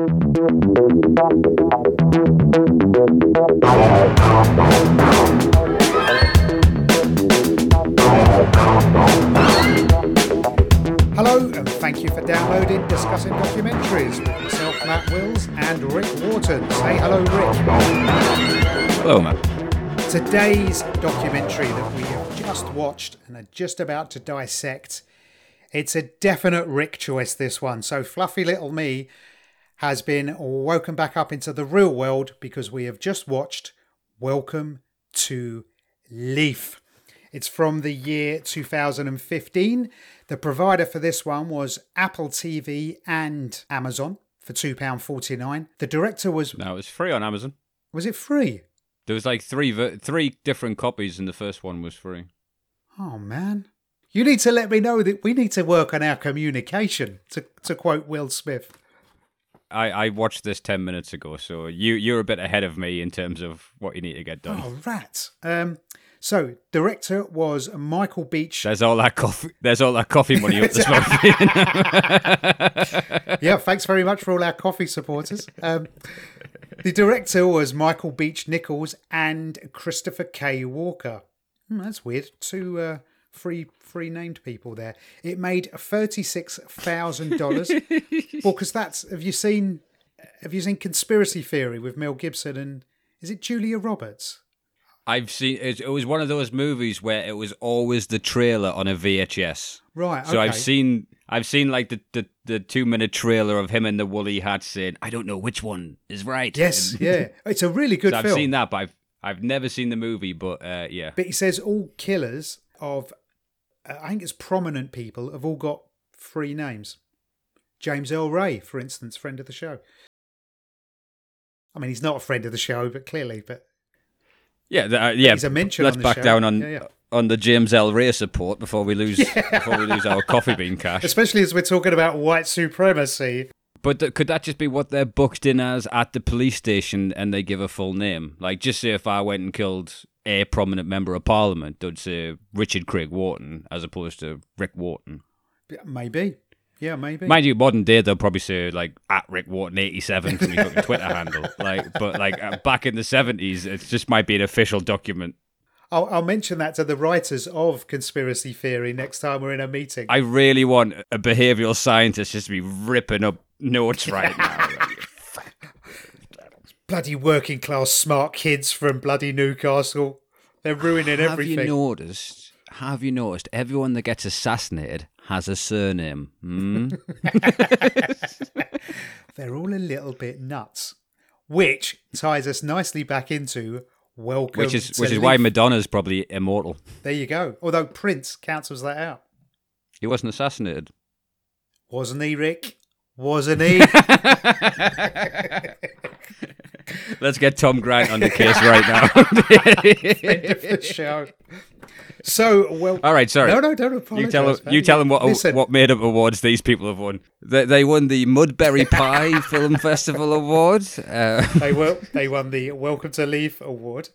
Hello, and thank you for downloading Discussing Documentaries with myself, Matt Wills, and Rick Wharton. Say hello, Rick. Hello, Matt. Today's documentary that we have just watched and are just about to dissect, it's a definite Rick choice, this one. So, fluffy little me has been woken back up into the real world because we have just watched Welcome to Leaf. It's from the year 2015. The provider for this one was Apple TV and Amazon for £2.49. The director was, No, it was free on Amazon. was it free? There was like three ver- three different copies, and the first one was free. Oh man. You need to let me know that we need to work on our communication, to, to quote Will Smith. I, I watched this ten minutes ago, so you you're a bit ahead of me in terms of what you need to get done. Oh. Um, so, director was Michael Beach. There's all that coffee. There's all that coffee money up the smoke. yeah, thanks very much for all our coffee supporters. Um, the director was Michael Beach Nichols and Christopher K. Walker. Hmm, that's weird. Two uh, free free named people there. It made thirty six thousand dollars. well, because that's have you seen have you seen Conspiracy Theory with Mel Gibson and is it Julia Roberts? I've seen it, it was one of those movies where it was always the trailer on a VHS. Right. So I've seen I've seen like the, the, the two minute trailer of him in the woolly hat saying, "I don't know which one is right." Yes, And- yeah. It's a really good so I've film. seen that, but I've I've never seen the movie. But uh, yeah, But he says all killers of, I think it's prominent people, have all got three names. James Earl Ray, for instance, friend of the show. I mean, he's not a friend of the show, but clearly, but yeah, uh, yeah. he's a mention Let's on the back show. down on Yeah, yeah. on the James Earl Ray support before we lose before we lose our coffee bean cash. Especially as we're talking about white supremacy. But th- could that just be what they're booked in as at the police station, and they give a full name? Like, just say if I went and killed a prominent member of parliament, they'd say Richard Craig Wharton as opposed to Rick Wharton. Maybe. Yeah, maybe. Mind you, modern day they'll probably say like at Rick Wharton eighty seven for my fucking Twitter handle. Like, but like uh, back in the seventies, it just might be an official document. I'll, I'll mention that to the writers of Conspiracy Theory next time we're in a meeting. I really want a behavioral scientist just to be ripping up notes right now. bloody working class smart kids from bloody Newcastle. They're ruining have everything. Have you noticed? Have you noticed? Everyone that gets assassinated has a surname. Hmm? They're all a little bit nuts. Which ties us nicely back into Welcome which is which is why Madonna's probably immortal. There you go. Although Prince cancels that out. He wasn't assassinated. Wasn't he, Rick? Wasn't he? Let's get Tom Grant on the case right now. So, well. All right, sorry. No, no, don't apologise. You tell them. You tell them what Listen, what made up awards these people have won. They, they won the Mudberry Pie Film Festival Award. Uh, they, won, they won the Welcome to Leaf award.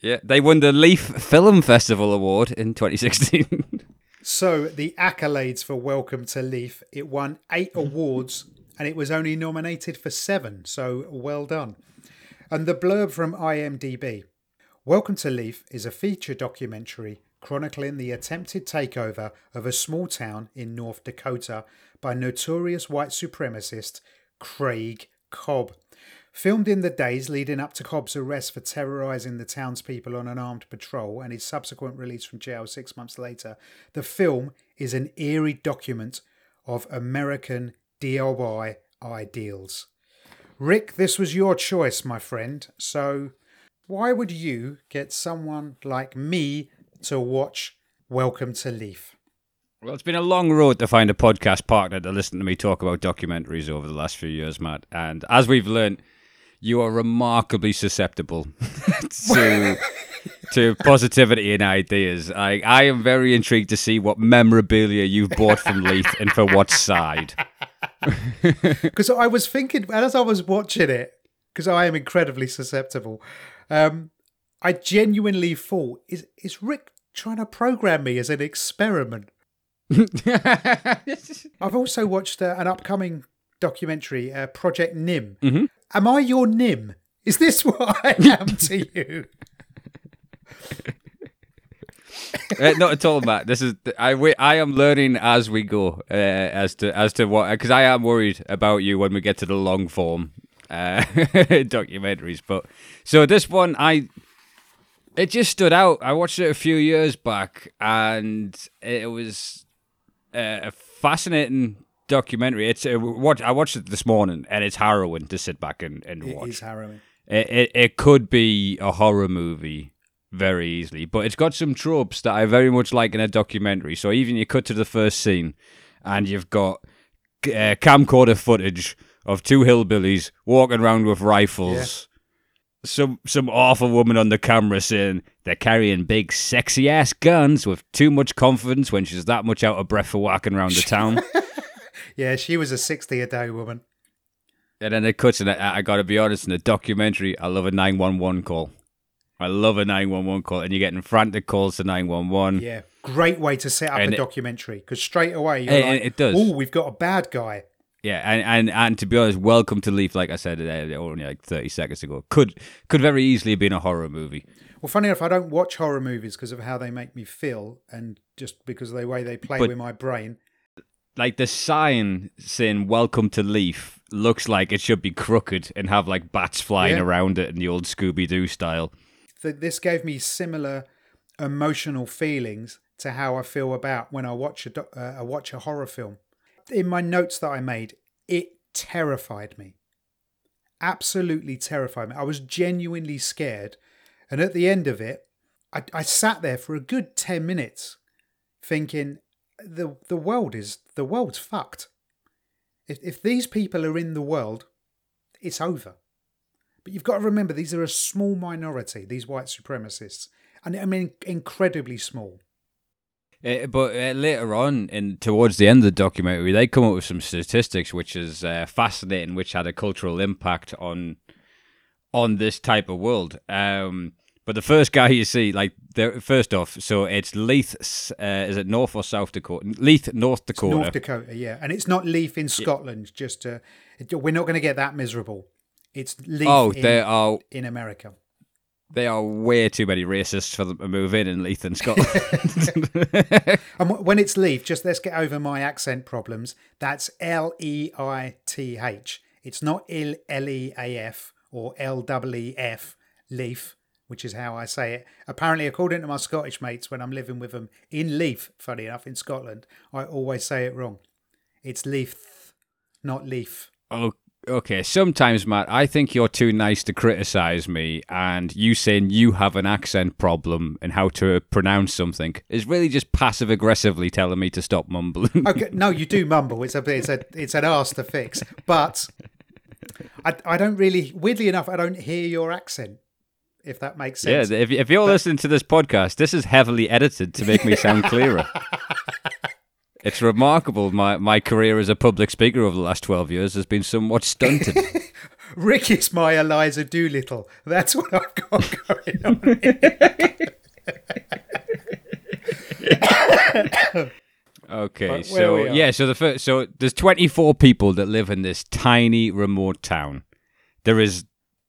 yeah, they won the Leaf Film Festival Award in 2016. So, the accolades for Welcome to Leaf, it won eight awards and it was only nominated for seven. So, well done. And the blurb from IMDb Welcome to Leaf is a feature documentary chronicling the attempted takeover of a small town in North Dakota by notorious white supremacist Craig Cobb. Filmed in the days leading up to Cobb's arrest for terrorising the townspeople on an armed patrol and his subsequent release from jail six months later, the film is an eerie document of American DIY ideals. Rick, this was your choice, my friend. So, why would you get someone like me to watch Welcome to Leaf? Well, it's been a long road to find a podcast partner to listen to me talk about documentaries over the last few years, Matt. And as we've learned, you are remarkably susceptible to to positivity and ideas. I I am very intrigued to see what memorabilia you've bought from Leith and for what side. Because I was thinking, as I was watching it, because I am incredibly susceptible, um, I genuinely thought, is, is Rick trying to program me as an experiment? I've also watched uh, an upcoming documentary, uh, Project Nim. Mm-hmm. Am I your Nim? Is this what I am to you? Uh, not at all, Matt. This is I. We, I am learning as we go uh, as to as to what because I am worried about you when we get to the long form uh, documentaries. But so this one, I it just stood out. I watched it a few years back, and it was uh, a fascinating documentary. It's uh, what I watched it this morning, and it's harrowing to sit back and, and watch. is harrowing. It, it it could be a horror movie very easily, but it's got some tropes that I very much like in a documentary. So even you cut to the first scene, and you've got uh, camcorder footage of two hillbillies walking around with rifles. Some some awful woman on the camera saying they're carrying big sexy ass guns with too much confidence when she's that much out of breath for walking around the town. Yeah, she was a 60 a day woman. And then it cuts, and I, I got to be honest, in the documentary, I love a 911 call. I love a 911 call, and you're getting frantic calls to 911. Yeah, great way to set up And a it- documentary because straight away you're It- like, it does. oh, we've got a bad guy. Yeah, and, and, and to be honest, Welcome to Leaf, like I said uh, only like 30 seconds ago, could could very easily have been a horror movie. Well, funny enough, I don't watch horror movies because of how they make me feel and just because of the way they play But- with my brain. Like the sign saying "Welcome to Leaf" looks like it should be crooked and have like bats flying Yeah. around it in the old Scooby Doo style. Th- This gave me similar emotional feelings to how I feel about when I watch a uh, I watch a horror film. In my notes that I made, it terrified me. Absolutely terrified me. I was genuinely scared, and at the end of it, I, I sat there for a good ten minutes, thinking, the the world is the world's fucked. If if these people are in the world, it's over. But you've got to remember these are a small minority, these white supremacists, and I mean incredibly small. Uh, but uh, later on, in towards the end of the documentary, they come up with some statistics, which is uh, fascinating, which had a cultural impact on on this type of world. Um, but the first guy you see, like, first off, so it's Leith, uh, is it North or South Dakota? Leith, North Dakota. North Dakota, yeah, and it's not Leith in Scotland. Just uh, it- we're not going to get that miserable. It's Leaf oh, in, there are in America. there are way too many racists for them to move in in Leith in Scotland. And when it's Leaf, just let's get over my accent problems. That's L E I T H. It's not L E A F or L E E F, Leaf, which is how I say it. Apparently, according to my Scottish mates, when I'm living with them in Leaf, funny enough, in Scotland, I always say it wrong. It's Leaf, not Leaf. Oh, okay. Sometimes, Matt, I think you're too nice to criticize me, and you saying you have an accent problem and how to pronounce something is really just passive aggressively telling me to stop mumbling. Okay, no, you do mumble. It's a it's a it's an arse to fix, but I I don't really. Weirdly enough, I don't hear your accent. If that makes sense. yeah, if, if you're listening to this podcast, this is heavily edited to make me sound clearer. it's remarkable. My my career as a public speaker over the last 12 years has been somewhat stunted. Rick is my Eliza Doolittle. That's what I've got going on. Okay, But so yeah, so the first, so there's 24 people that live in this tiny remote town. There is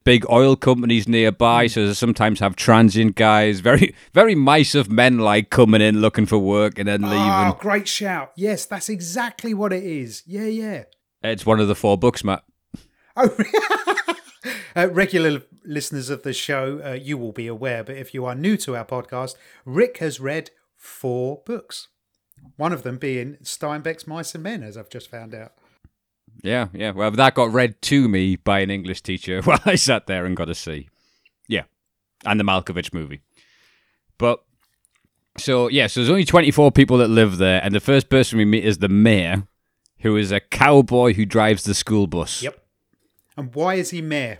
big oil companies nearby, Hmm. so they sometimes have transient guys, very very mice of men like coming in looking for work and then leaving. Oh, great shout! Yes, that's exactly what it is. Yeah, yeah. It's one of the four books, Matt. Oh, uh, regular listeners of the show, uh, you will be aware, but if you are new to our podcast, Rick has read four books. One of them being Steinbeck's Mice and Men, as I've just found out. Yeah, yeah. Well, that got read to me by an English teacher while I sat there and got a C. Yeah, and the Malkovich movie. But so yeah, so there's only 24 people that live there, and the first person we meet is the mayor, who is a cowboy who drives the school bus. Yep. And why is he mayor?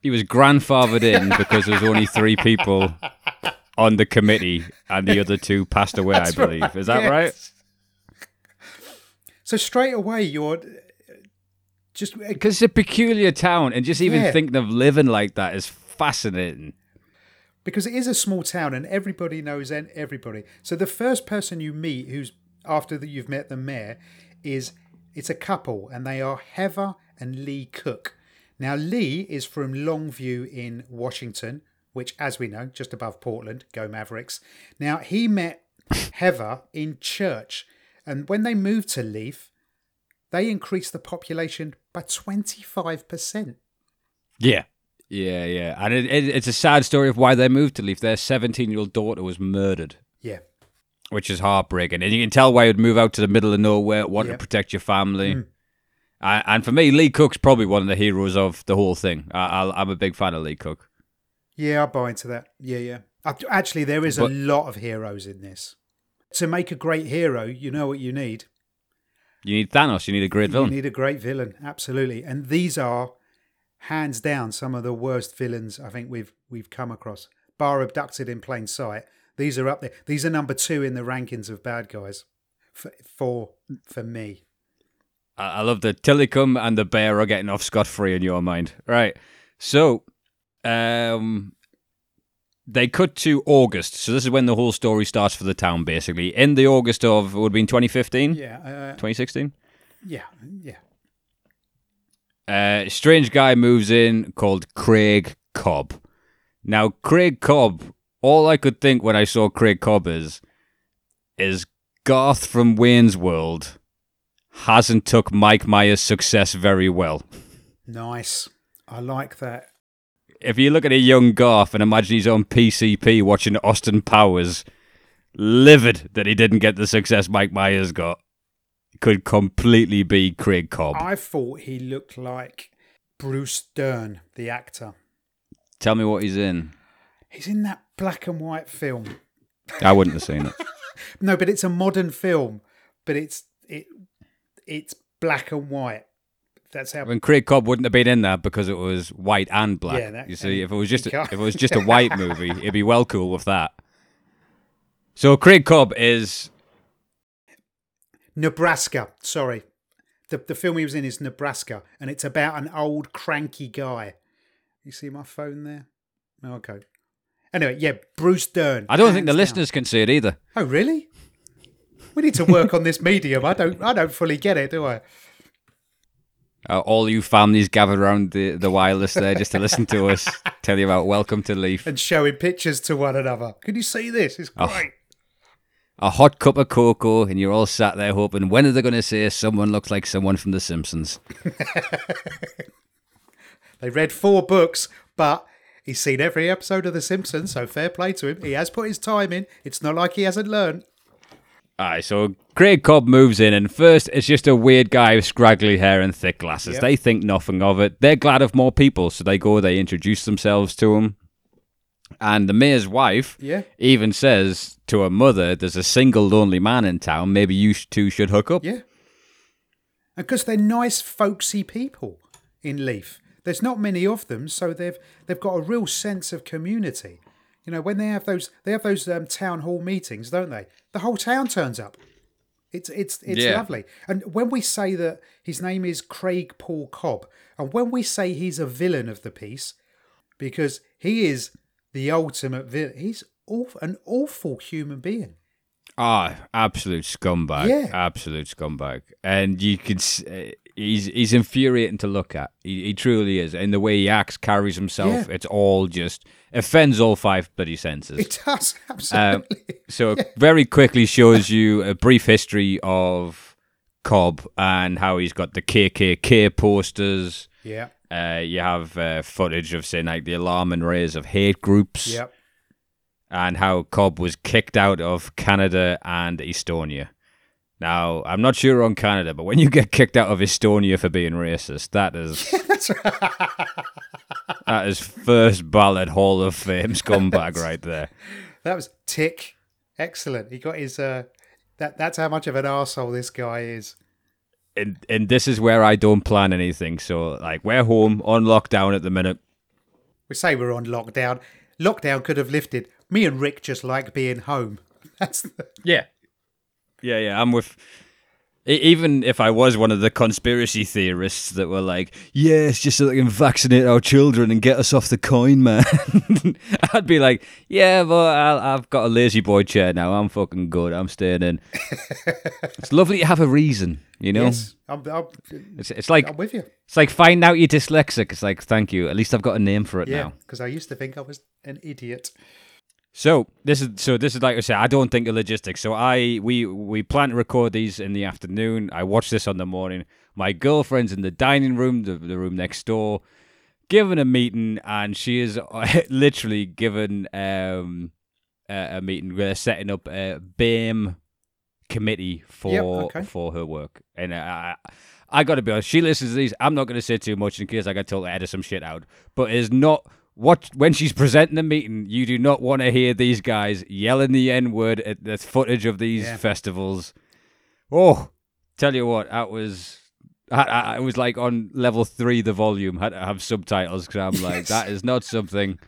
He was grandfathered in because there's only three people on the committee, and the other two passed away. I believe. Is that Yes. right? So straight away, you're uh, just Because it's a peculiar town, and just even Yeah. thinking of living like that is fascinating. because it is a small town and everybody knows everybody. So the first person you meet, who's after that you've met the mayor, is It's a couple, and they are Heather and Lee Cook. Now, Lee is from Longview in Washington, which, as we know, just above Portland. Go Mavericks. Now, he met Heather in church, and when they moved to Leaf, they increased the population by 25%. Yeah. Yeah, yeah. And it, it, it's a sad story of why they moved to Leaf. Their 17 year old daughter was murdered, Yeah. which is heartbreaking. And you can tell why you'd move out to the middle of nowhere, want to protect your family. Mm. Uh, and for me, Lee Cook's probably one of the heroes of the whole thing. I, I, I'm a big fan of Lee Cook. Yeah, I buy into that. Yeah, yeah. Actually, there is a lot of heroes in this. To make a great hero, you know what you need. You need Thanos, you need a great villain. You need a great villain, absolutely. And these are hands down some of the worst villains I think we've we've come across. Bar abducted in plain sight. These are up there. These are number two in the rankings of bad guys. For for, for me. I, love the Tilikum and the bear are getting off scot free in your mind. Right. So, um, they cut to August. So, this is when the whole story starts for the town, basically. In the August of, it would have been 2015, Yeah, uh, 2016. yeah, yeah. Uh, strange guy moves in called Craig Cobb. Now, Craig Cobb, all I could think when I saw Craig Cobb is, is Garth from Wayne's World hasn't took Mike Myers' success very well. Nice. I like that. If you look at a young Garth and imagine he's on PCP watching Austin Powers, livid that he didn't get the success Mike Myers got, could completely be Craig Cobb. I thought he looked like Bruce Dern, the actor. Tell me what he's in. He's in that black and white film. I wouldn't have seen it. No, but it's a modern film, but it's it it's black and white. That's how When Craig Cobb wouldn't have been in that because it was white and black. Yeah, that- you see, if it was just a, if it was just a white movie, it'd be well cool with that. So Craig Cobb is Nebraska. Sorry. The the film he was in is Nebraska and it's about an old cranky guy. You see my phone there? Okay. Anyway, yeah, Bruce Dern. I don't think the down. listeners can see it either. Oh, really? We need to work on this medium. I don't I don't fully get it, do I? Uh, all you families gathered around the, the wireless there just to listen to us tell you about Welcome to Leaf. And showing pictures to one another. Can you see this? It's Oh. A hot cup of cocoa, and you're all sat there hoping when are they going to say someone looks like someone from The Simpsons? They read four books, but he's seen every episode of The Simpsons, so fair play to him. He has put his time in. It's not like he hasn't learned. Aye, so Craig Cobb moves in, and first it's just a weird guy with scraggly hair and thick glasses. Yep. They think nothing of it. They're glad of more people, so they go, they introduce themselves to him. And the mayor's wife Yeah. even says to her mother, There's a single lonely man in town. Maybe you two should hook up. Yeah. Because they're nice, folksy people in Leaf. There's not many of them, so they've they've got a real sense of community. You know, when they have those they have those um, town hall meetings, don't they? The whole town turns up. It's it's it's Yeah. lovely. And when we say that his name is Craig Paul Cobb, and when we say he's a villain of the piece, because he is the ultimate villain, he's awful, an awful human being. Ah, absolute scumbag. Yeah. Absolute scumbag. And you can uh, he's he's infuriating to look at. He, he truly is. And the way he acts, carries himself, Yeah. it's all just offends all five bloody senses. It does Um, absolutely. so it very quickly shows you a brief history of Cobb and how he's got the KKK posters. yeah. Uh, you have uh, footage of saying like the alarm and rays of hate groups Yep. and how Cobb was kicked out of Canada and Estonia. Now, I'm not sure on Canada, but when you get kicked out of Estonia for being racist, that is that is first ballot Hall of Fame scumbag right there. That was tick. Excellent. He got his. Uh, that that's how much of an arsehole this guy is. And and this is where I don't plan anything. So like we're home on lockdown at the minute. We say we're on lockdown. Lockdown could have lifted. Me and Rick just like being home. That's the, Yeah. Yeah, yeah. I'm with Even if I was one of the conspiracy theorists that were like, yeah, it's just so they can vaccinate our children and get us off the coin, man, I'd be like, yeah, but I'll, I've got a lazy boy chair now. I'm fucking good. I'm staying in. it's lovely to have a reason, you know? Yes, I'm, I'm, It's, it's like I'm with you. it's like find out you're dyslexic. It's like, thank you. At least I've got a name for it Yeah, now. because I used to think I was an idiot. So this is so this is like I said. I don't think of logistics. So I we we plan to record these in the afternoon. I watch this on the morning. My girlfriend's in the dining room, the, the room next door, given a meeting, and she is literally given um a, a meeting. We're setting up a BAME committee for Yep, okay. for her work, and I. I got to be honest. She listens to these. I'm not going to say too much in case I get told to edit some shit out. But it's not what when she's presenting the meeting. You do not want to hear these guys yelling the n word at the footage of these Yeah. festivals. Oh, tell you what, that was. I, I, I was like on level three, the volume had to have subtitles because I'm like, that is not something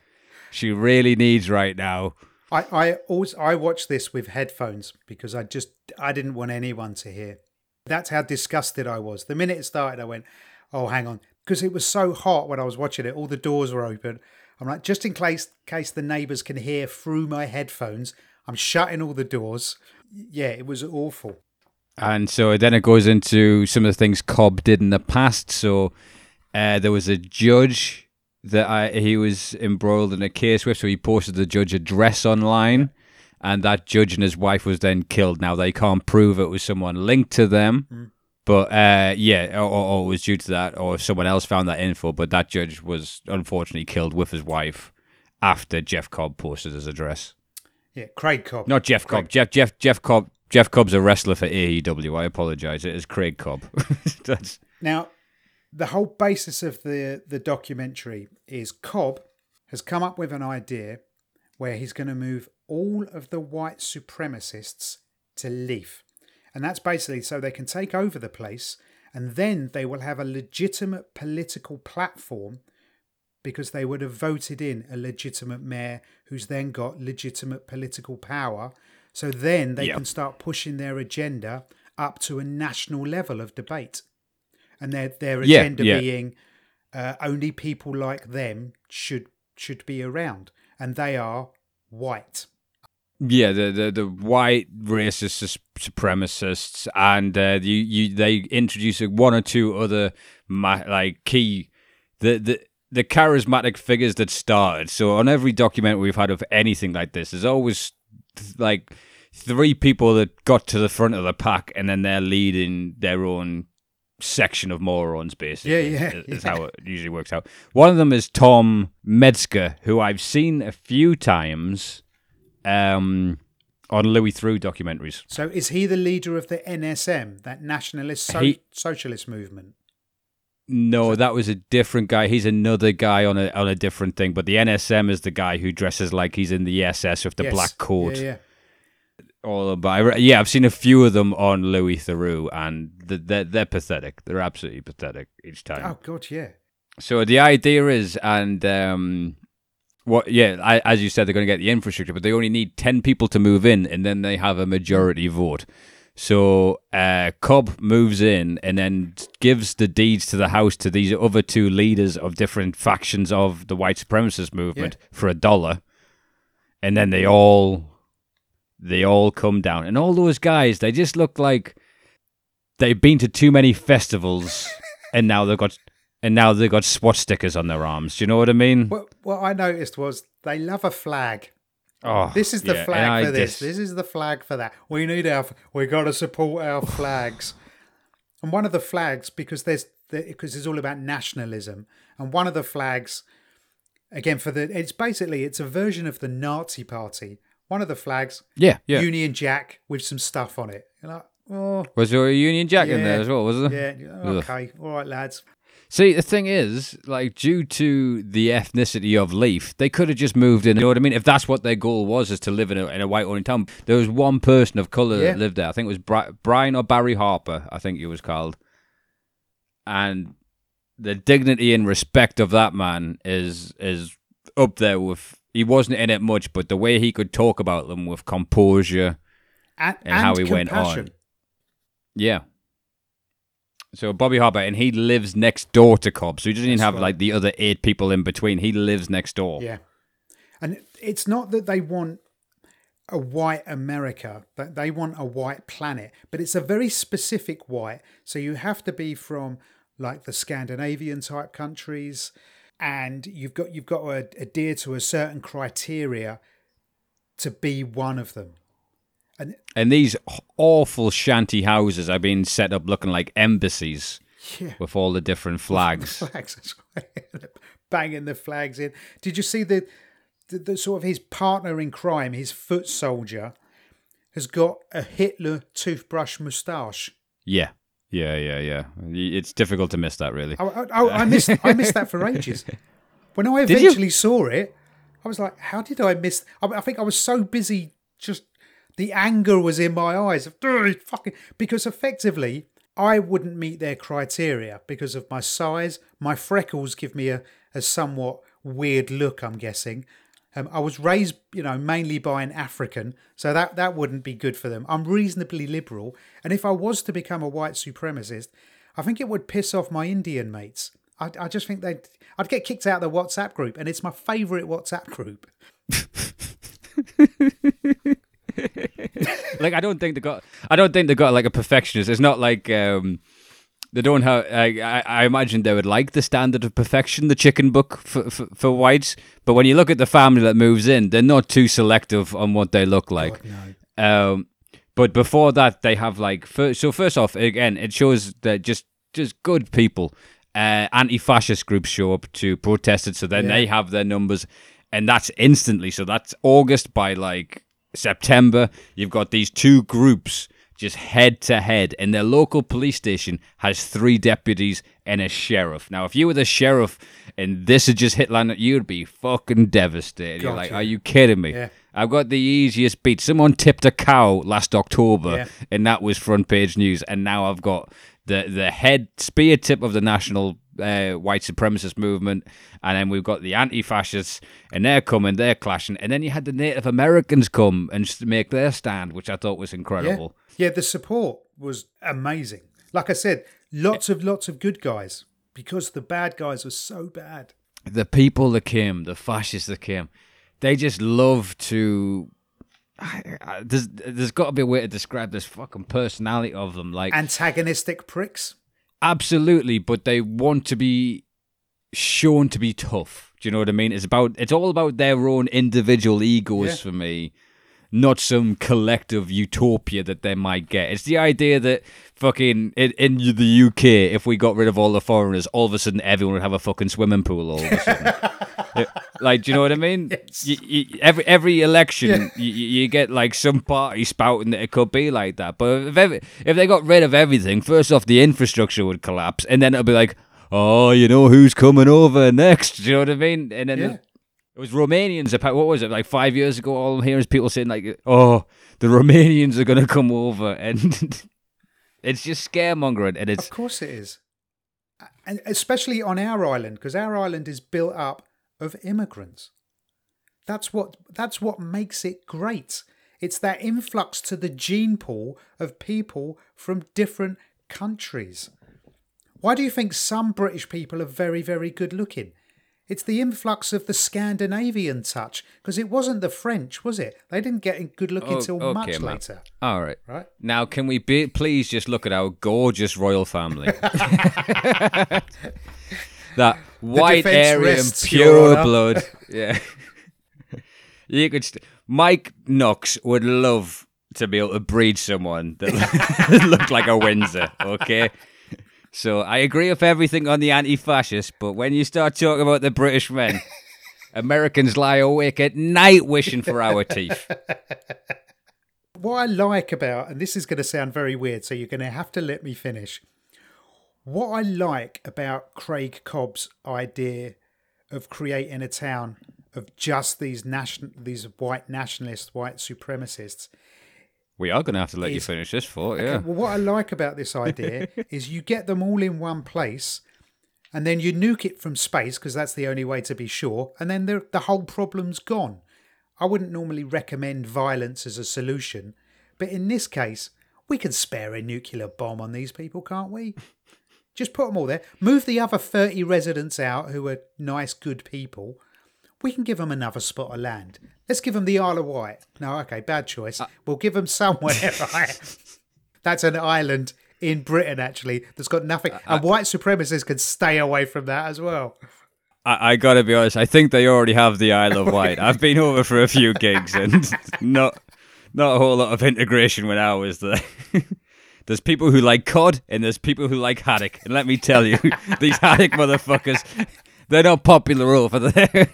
she really needs right now. I, I also I watched this with headphones because I just I didn't want anyone to hear. That's how disgusted I was. The minute it started, I went, "Oh, hang on," because it was so hot when I was watching it. All the doors were open. I'm like, just in case case the neighbours can hear through my headphones, I'm shutting all the doors. Yeah, it was awful. And so then it goes into some of the things Cobb did in the past. So uh, there was a judge that I, he was embroiled in a case with, so he posted the judge address online, and that judge and his wife was then killed. Now they can't prove it was someone linked to them, but uh, yeah, or, or it was due to that, or someone else found that info. But that judge was unfortunately killed with his wife after Jeff Cobb posted his address. Yeah, Craig Cobb. Not Jeff Cobb. Jeff Jeff Jeff Cobb. Jeff Cobb's a wrestler for AEW. I apologize. It is Craig Cobb. Now, the whole basis of the the documentary is Cobb has come up with an idea where he's going to move all of the white supremacists to Leaf. And that's basically so they can take over the place and then they will have a legitimate political platform because they would have voted in a legitimate mayor who's then got legitimate political power. So then they Yeah. can start pushing their agenda up to a national level of debate. And their their Yeah, agenda yeah. being uh, only people like them should should be around, and they are white. Yeah, the the, the white racist supremacists, and uh, you you they introduce one or two other ma- like key the the. The charismatic figures that started. So on every documentary we've had of anything like this, there's always th- like three people that got to the front of the pack, and then they're leading their own section of morons, basically. Yeah, yeah, is, is yeah. how it usually works out. One of them is Tom Metzger, who I've seen a few times um, on Louis Theroux documentaries. So is he the leader of the NSM, that nationalist so- He- socialist movement? No, that was a different guy. He's another guy on a on a different thing. But the NSM is the guy who dresses like he's in the SS with the Yes. black coat. Yeah, yeah. all about. Yeah, I've seen a few of them on Louis Theroux, and they're they're pathetic. They're absolutely pathetic each time. Oh God, yeah. So the idea is, and um, what? Yeah, I, as you said, they're going to get the infrastructure, but they only need ten people to move in, and then they have a majority vote. So uh, Cobb moves in and then gives the deeds to the house to these other two leaders of different factions of the white supremacist movement for a dollar, and then they all they all come down, and all those guys they just look like they've been to too many festivals, and now they've got and now they've got SWAT stickers on their arms. Do you know what I mean? What what I noticed was they love a flag. Oh, This is the yeah, flag for this. dis- This is the flag for that. We need our. We got to support our flags. And one of the flags, because there's because it's all about nationalism, and one of the flags, again for the, it's basically it's a version of the Nazi Party. One of the flags, yeah, yeah. Union Jack with some stuff on it. You're like, oh was there a Union Jack in there as well? Was there? yeah, Ugh. okay, all right, lads. See, the thing is, like, due to the ethnicity of Leaf, they could have just moved in. You know what I mean? If that's what their goal was, is to live in a, in a white-only town. There was one person of color Yeah. that lived there. I think it was Bri- Brian or Barry Harper. I think he was called. And the dignity and respect of that man is is up there with. He wasn't in it much, but the way he could talk about them with composure, And, And how and he went on. yeah, So Bobby Harper, and he lives next door to Cobb, so he doesn't even have right. like the other eight people in between. He lives next door. Yeah. And it's not that they want a white America, that they want a white planet, but it's a very specific white. So you have to be from like the Scandinavian type countries and you've got you've got to adhere to a certain criteria to be one of them. And these awful shanty houses are being set up looking like embassies Yeah. with all the different flags. flags. Banging the flags in. Did you see the, the the sort of his partner in crime, his foot soldier, has got a Hitler toothbrush moustache. yeah. Yeah, yeah, yeah. It's difficult to miss that, really. I, I, I missed I missed that for ages. When I eventually saw it, I was like, "How did I miss?" I, I think I was so busy, just the anger was in my eyes. "Ugh, Fucking because effectively, I wouldn't meet their criteria because of my size. My freckles give me a, a somewhat weird look. I'm guessing. Um, I was raised, you know, mainly by an African, so that that wouldn't be good for them. I'm reasonably liberal, and if I was to become a white supremacist, I think it would piss off my Indian mates. I, I just think they'd I'd get kicked out of the WhatsApp group, and it's my favourite WhatsApp group. like I don't think they got. I don't think they got like a perfectionist. It's not like um, they don't have. I, I, I imagine they would like the standard of perfection, the chicken book for, for for whites. But when you look at the family that moves in, they're not too selective on what they look like. no. Um, but before that, they have like first, so. First off, again, it shows that just just good people. Uh, anti-fascist groups show up to protest it, so then Yeah. they have their numbers, and that's instantly. So that's August by like September. You've got these two groups just head to head, and their local police station has three deputies and a sheriff. Now, if you were the sheriff and this had just hit land, you'd be fucking devastated. You're like, are you kidding me? Yeah. I've got the easiest beat. Someone tipped a cow last October, Yeah. and that was front page news. And now I've got the the head spear tip of the national uh, white supremacist movement, and then we've got the anti-fascists, and they're coming, they're clashing, and then you had the Native Americans come and make their stand, which I thought was Yeah, incredible. yeah. The support was amazing. Like I said, lots of lots of good guys because the bad guys were so bad. The people that came, the fascists that came, they just love to. I, I, there's there's got to be a way to describe this fucking personality of them, like Antagonistic pricks. Absolutely, but they want to be shown to be tough. Do you know what I mean? It's about it's all about their own individual egos Yeah. for me, not some collective utopia that they might get. It's the idea that fucking in, in the UK, if we got rid of all the foreigners, all of a sudden everyone would have a fucking swimming pool. All of a sudden, Yeah, like, do you know what I mean? Yes. You, you, every every election, you, you you get like some party spouting that it could be like that. But if every, if they got rid of everything, first off, the infrastructure would collapse, and then it'll be like, oh, you know who's coming over next? Do you know what I mean? And then Yeah. It was Romanians. What was it like five years ago? All I'm hearing is people saying like, oh, the Romanians are gonna come over, and it's just scaremongering, and it's Of course it is. And especially on our island, because our island is built up of immigrants. That's what that's what makes it great. It's that influx to the gene pool of people from different countries. Why do you think some British people are very, very good looking? It's the influx of the Scandinavian touch, because it wasn't the French, was it? They didn't get good looking Oh, till okay, much later, all right. right? Now, can we be, please just look at our gorgeous royal family? that white Aryan pure blood. Yeah. you could. St- Mike Knox would love to be able to breed someone that looked like a Windsor. Okay. So I agree with everything on the anti-fascist, but when you start talking about the British men, Americans lie awake at night wishing for our teeth. What I like about, and this is going to sound very weird, so you're going to have to let me finish. What I like about Craig Cobb's idea of creating a town of just these nation, these white nationalists, white supremacists. We are going to have to let you finish this for yeah. Well, what I like about this idea is you get them all in one place, and then you nuke it from space because that's the only way to be sure, and then the the whole problem's gone. I wouldn't normally recommend violence as a solution, but in this case, we can spare a nuclear bomb on these people, can't we? Just put them all there. Move the other 30 residents out who are nice, good people. We can give them another spot of land. Let's give them the Isle of Wight. No, okay, bad choice. Uh, we'll give them somewhere, right? That's an island in Britain, actually, that's got nothing. Uh, and uh, white supremacists can stay away from that as well. I, I gotta be honest. I think they already have the Isle of Wight. I've been over for a few gigs and not not a whole lot of integration when I was there. there's people who like cod and there's people who like haddock. And let me tell you, these haddock motherfuckers, they're not popular over there.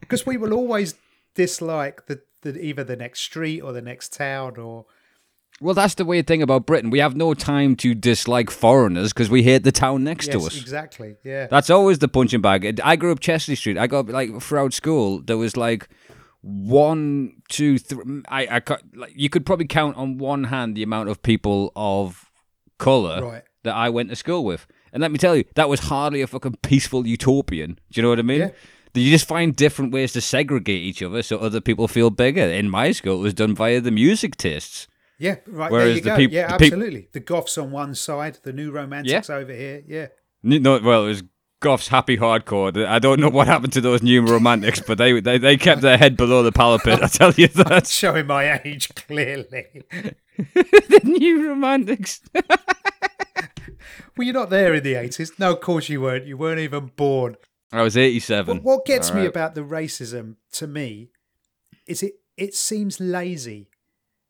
Because we will always dislike the, the either the next street or the next town or well, that's the weird thing about Britain. We have no time to dislike foreigners because we hate the town next yes, to us. exactly. Yeah. That's always the punching bag. I grew up Chesley Street. I got like throughout school there was like one, two, three. I, I cut- like you could probably count on one hand the amount of people of color Right. that I went to school with. And let me tell you, that was hardly a fucking peaceful utopian. Do you know what I mean? Yeah. You just find different ways to segregate each other so other people feel bigger. In my school, it was done via the music tastes. Yeah, right. Whereas there you the go. peop- yeah, the peop- absolutely. the goths on one side, the new romantics over here. Yeah. No, well, it was Goff's happy hardcore. I don't know what happened to those new romantics, but they, they they kept their head below the parapet. I tell you that. Showing my age clearly. the new romantics. well, you're not there in the 80s. No, of course you weren't. You weren't even born. I was eighty-seven. What, what gets All me right. about the racism to me is it it seems lazy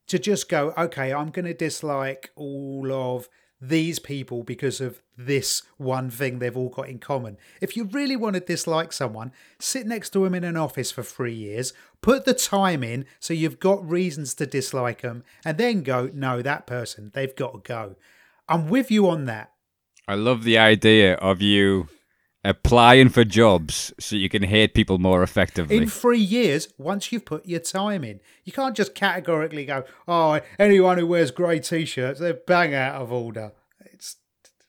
to just go, okay, I'm going to dislike all of these people because of this one thing they've all got in common. If you really want to dislike someone, sit next to them in an office for three years, put the time in so you've got reasons to dislike them, and then go, no, that person, they've got to go. I'm with you on that. I love the idea of you applying for jobs so you can hate people more effectively. in three years once you've put your time in. You can't just categorically go, oh, anyone who wears grey t shirts, they're bang out of order. It's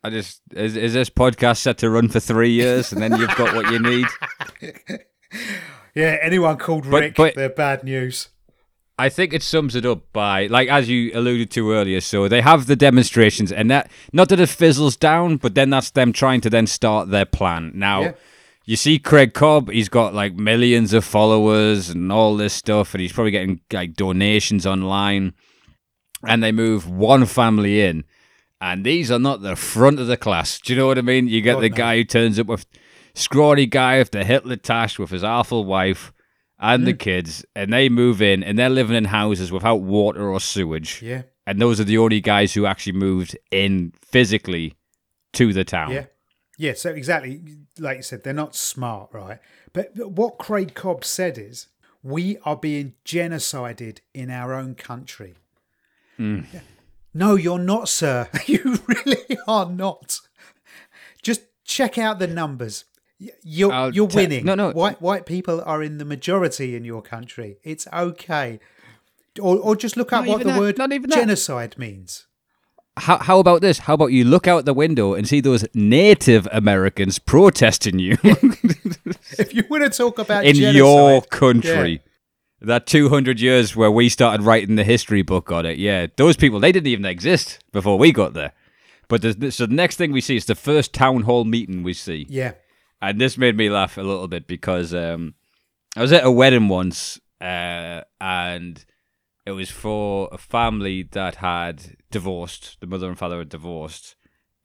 I just is is this podcast set to run for three years and then you've got what you need? yeah, anyone called But- Rick, but- they're bad news. I think it sums it up by like as you alluded to earlier. So they have the demonstrations, and that not that it fizzles down, but then that's them trying to then start their plan. Now, Yeah. you see Craig Cobb, he's got like millions of followers and all this stuff, and he's probably getting like donations online. And they move one family in, and these are not the front of the class. Do you know what I mean? You get God, the no. guy who turns up with scrawny guy with the Hitler tash with his awful wife and the kids, and they move in and they're living in houses without water or sewage. Yeah, And those are the only guys who actually moved in physically to the town. yeah. Yeah, so exactly, like you said, they're not smart, right? But but what Craig Cobb said is, we are being genocided in our own country. Mm. No, you're not, sir. You really are not. Just check out the numbers. You're I'll you're te- winning. no, no. White white people are in the majority in your country. It's okay. Or or just look up Not what the that, word not even that. genocide means. How, how about this? How about you look out the window and see those Native Americans protesting you If you want to talk about in genocide, your country? That 200 years where we started writing the history book on it. Yeah, those people, they didn't even exist before we got there. But the, so the next thing we see is the first town hall meeting we see. yeah, and this made me laugh a little bit because um, I was at a wedding once, uh, and it was for a family that had divorced. The mother and father had divorced,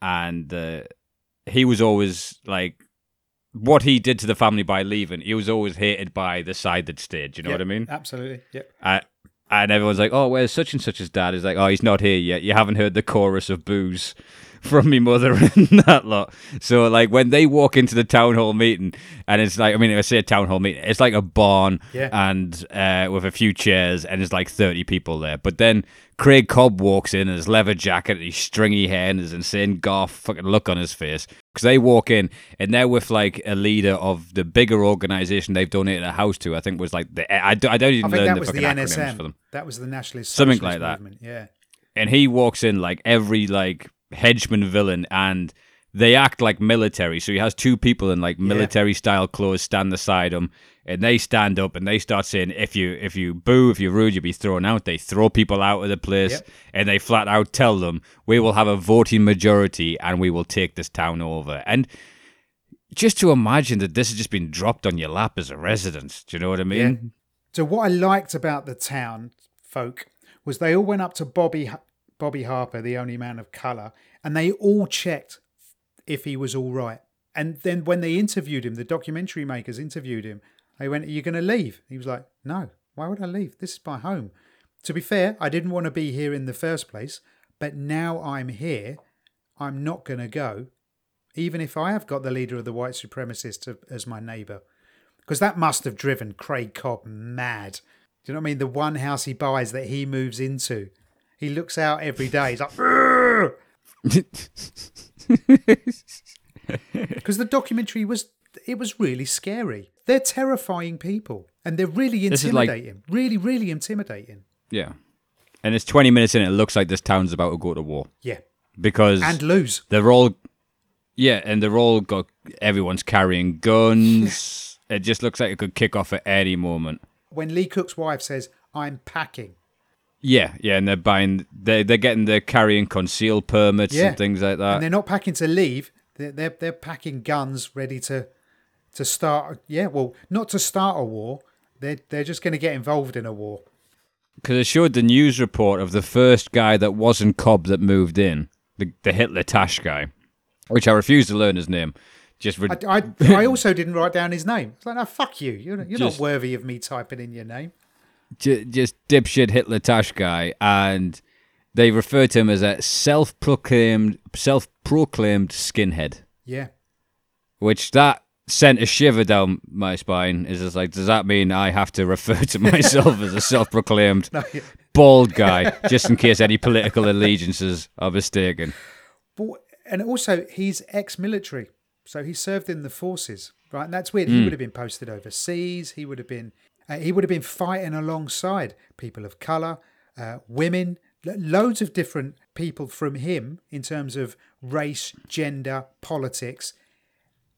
and uh, he was always like, what he did to the family by leaving. He was always hated by the side that stayed. Do you know yeah, what I mean? Absolutely. Yep. And everyone's like, "Oh, where's such and such's dad?" He's like, "Oh, he's not here yet. You haven't heard the chorus of boos from me mother and that lot." So, like, when they walk into the town hall meeting, and it's like, I mean, I say a town hall meeting, it's like a barn, Yeah. and uh, with a few chairs, and there's like thirty people there. But then Craig Cobb walks in in his leather jacket, and his stringy hair, and his insane golf fucking look on his face. Because they walk in, and they're with like a leader of the bigger organization they've donated a house to. I think was like the I, don't- I don't I even think learn that the was the fucking acronyms for NSM. them That was the Nationalist Something Socialist like that. Movement. Yeah. and he walks in like every like henchman villain and they act like military. So he has two people in like military style clothes stand beside him, and they stand up and they start saying, "If you if you boo, if you're rude, you'll be thrown out." They throw people out of the place, Yep. and they flat out tell them, "We will have a voting majority, and we will take this town over." And just to imagine that this has just been dropped on your lap as a resident, do you know what I mean? So what I liked about the town folk was they all went up to Bobby Bobby Harper, the only man of color, and they all checked if he was all right. And then when they interviewed him, the documentary makers interviewed him. They went, "Are you going to leave?" He was like, "No. Why would I leave? This is my home." To be fair, I didn't want to be here in the first place, but now I'm here. I'm not going to go, even if I have got the leader of the white supremacists as my neighbour because that must have driven Craig Cobb mad. Do you know what I mean? The one house he buys that he moves into, he looks out every day. He's like, because the documentary was it was really scary. They're terrifying people, and they're really This is like- intimidating. really, really intimidating. Yeah. And it's 20 minutes in, it looks like this town's about to go to war Yeah, because and lose. they're all, yeah, and they're all got, everyone's carrying guns. it just looks like it could kick off at any moment. When Lee Cook's wife says, "I'm packing," Yeah, yeah, and they're buying, they're, they're getting, they're carrying concealed permits Yeah. and things like that. and they're not packing to leave. They're, they're they're packing guns ready to to start. Yeah, well, not to start a war. They're they're just going to get involved in a war. Because I showed the news report of the first guy that wasn't Cobb that moved in, the, the Hitler Tash guy, which I refuse to learn his name. Just I, I, I also didn't write down his name. It's like, no, fuck you. You're, you're Just- not worthy of me typing in your name. J- just dipshit Hitler Tash guy, and they refer to him as a self-proclaimed self-proclaimed skinhead, Yeah. which that sent a shiver down my spine. Is just like, does that mean I have to refer to myself as a self-proclaimed No, yeah. bald guy, just in case any political allegiances are mistaken? But, and also, he's ex military. So he served in the forces, right? And that's weird. Hmm. He would have been posted overseas. He would have been. Uh, he would have been fighting alongside people of color, uh, women, loads of different people from him in terms of race, gender, politics.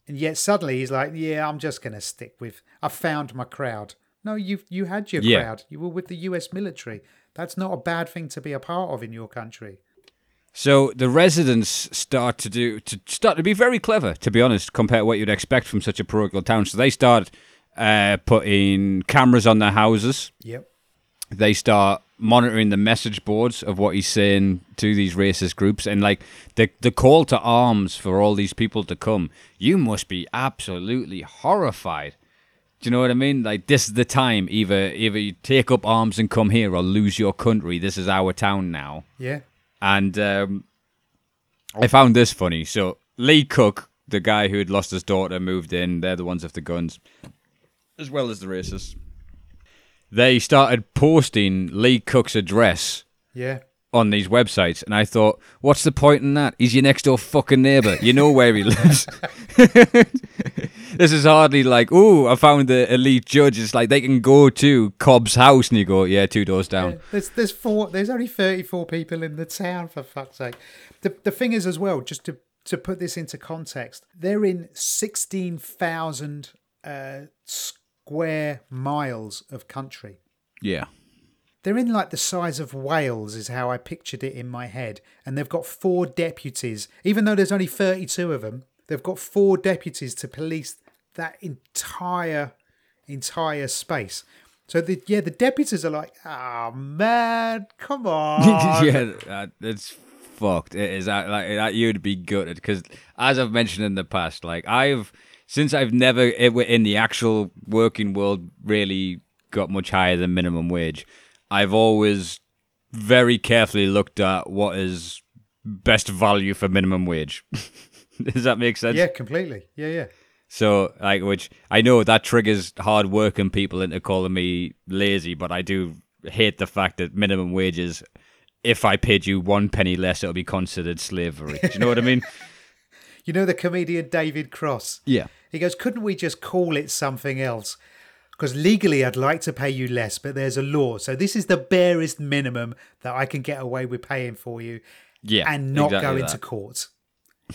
And yet suddenly he's like, "Yeah, I'm just going to stick with. I found my crowd." No, you you had your Yeah. crowd. You were with the U.S. military. That's not a bad thing to be a part of in your country. So the residents start to do to start to be very clever, to be honest, compared to what you'd expect from such a parochial town. So they start uh, putting cameras on their houses. Yep. They start monitoring the message boards of what he's saying to these racist groups, and like the the call to arms for all these people to come. You must be absolutely horrified. Do you know what I mean? Like this is the time. Either either you take up arms and come here, or lose your country. This is our town now. Yeah. And um, I found this funny. So Lee Cook, the guy who had lost his daughter, moved in. They're the ones with the guns, as well as the racists. They started posting Lee Cook's address Yeah. on these websites, and I thought, what's the point in that? He's your next door fucking neighbor. You know where he lives. this is hardly like, oh, I found the elite judge. It's like they can go to Cobb's house, and you go, yeah, two doors down. There's there's four. There's only thirty four people in the town for fuck's sake. The the thing is as well, just to to put this into context, they're in sixteen thousand uh, square miles of country. Yeah. They're in like the size of Wales, is how I pictured it in my head. And they've got four deputies, even though there's only 32 of them, they've got four deputies to police that entire, entire space. So the yeah, the deputies are like, oh man, come on. yeah, it's fucked. It is that like that you'd be gutted because, as I've mentioned in the past, like I've since I've never it, in the actual working world really got much higher than minimum wage. I've always very carefully looked at what is best value for minimum wage. Does that make sense? Yeah, completely. Yeah, yeah. So, like, which I know that triggers hard-working people into calling me lazy, but I do hate the fact that minimum wages, if I paid you one penny less, it'll be considered slavery. Do you know what I mean? You know the comedian David Cross? Yeah. He goes, couldn't we just call it something else? Because legally, I'd like to pay you less, but there's a law. So this is the barest minimum that I can get away with paying for you Yeah. and not exactly go that. into court.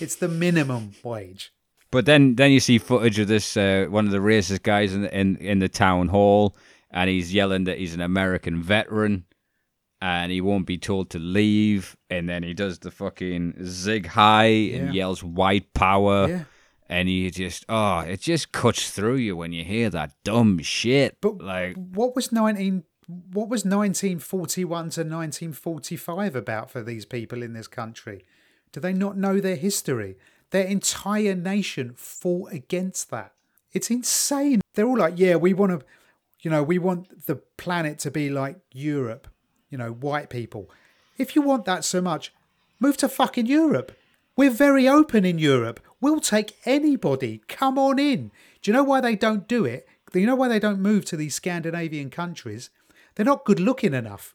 It's the minimum wage. But then, then you see footage of this uh, one of the racist guys in the, in in the town hall, and he's yelling that he's an American veteran, and he won't be told to leave. And then he does the fucking Sieg Heil Yeah. and yells "white power," Yeah. And you just oh, it just cuts through you when you hear that dumb shit. But like, what was nineteen? What was nineteen forty one to nineteen forty five about for these people in this country? Do they not know their history? Their entire nation fought against that. It's insane. They're all like, yeah, we want to, you know, we want the planet to be like Europe. You know, white people. If you want that so much, move to fucking Europe. We're very open in Europe. We'll take anybody. Come on in. Do you know why they don't do it? Do you know why they don't move to these Scandinavian countries? They're not good looking enough.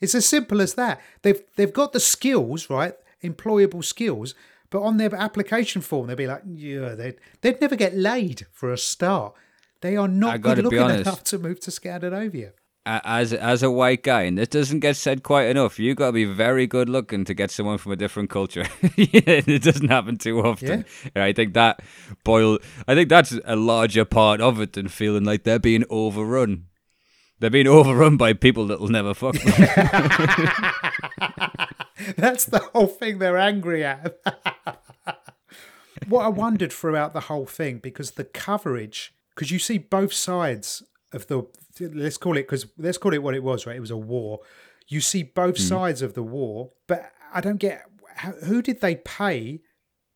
It's as simple as that. They've they've got the skills, right? Employable skills, but on their application form they'll be like, yeah, they'd they'd never get laid for a start. They are not good looking enough to move to Scandinavia. As as a white guy, and this doesn't get said quite enough. You got to be very good looking to get someone from a different culture. it doesn't happen too often. And I think that boil. I think that's a larger part of it than feeling like they're being overrun. They're being overrun by people that will never fuck them. That's the whole thing they're angry at. what I wondered throughout the whole thing, because the coverage, because you see both sides of the, let's call it, because let's call it what it was, right? It was a war. You see both mm. sides of the war, but I don't get how, who did they pay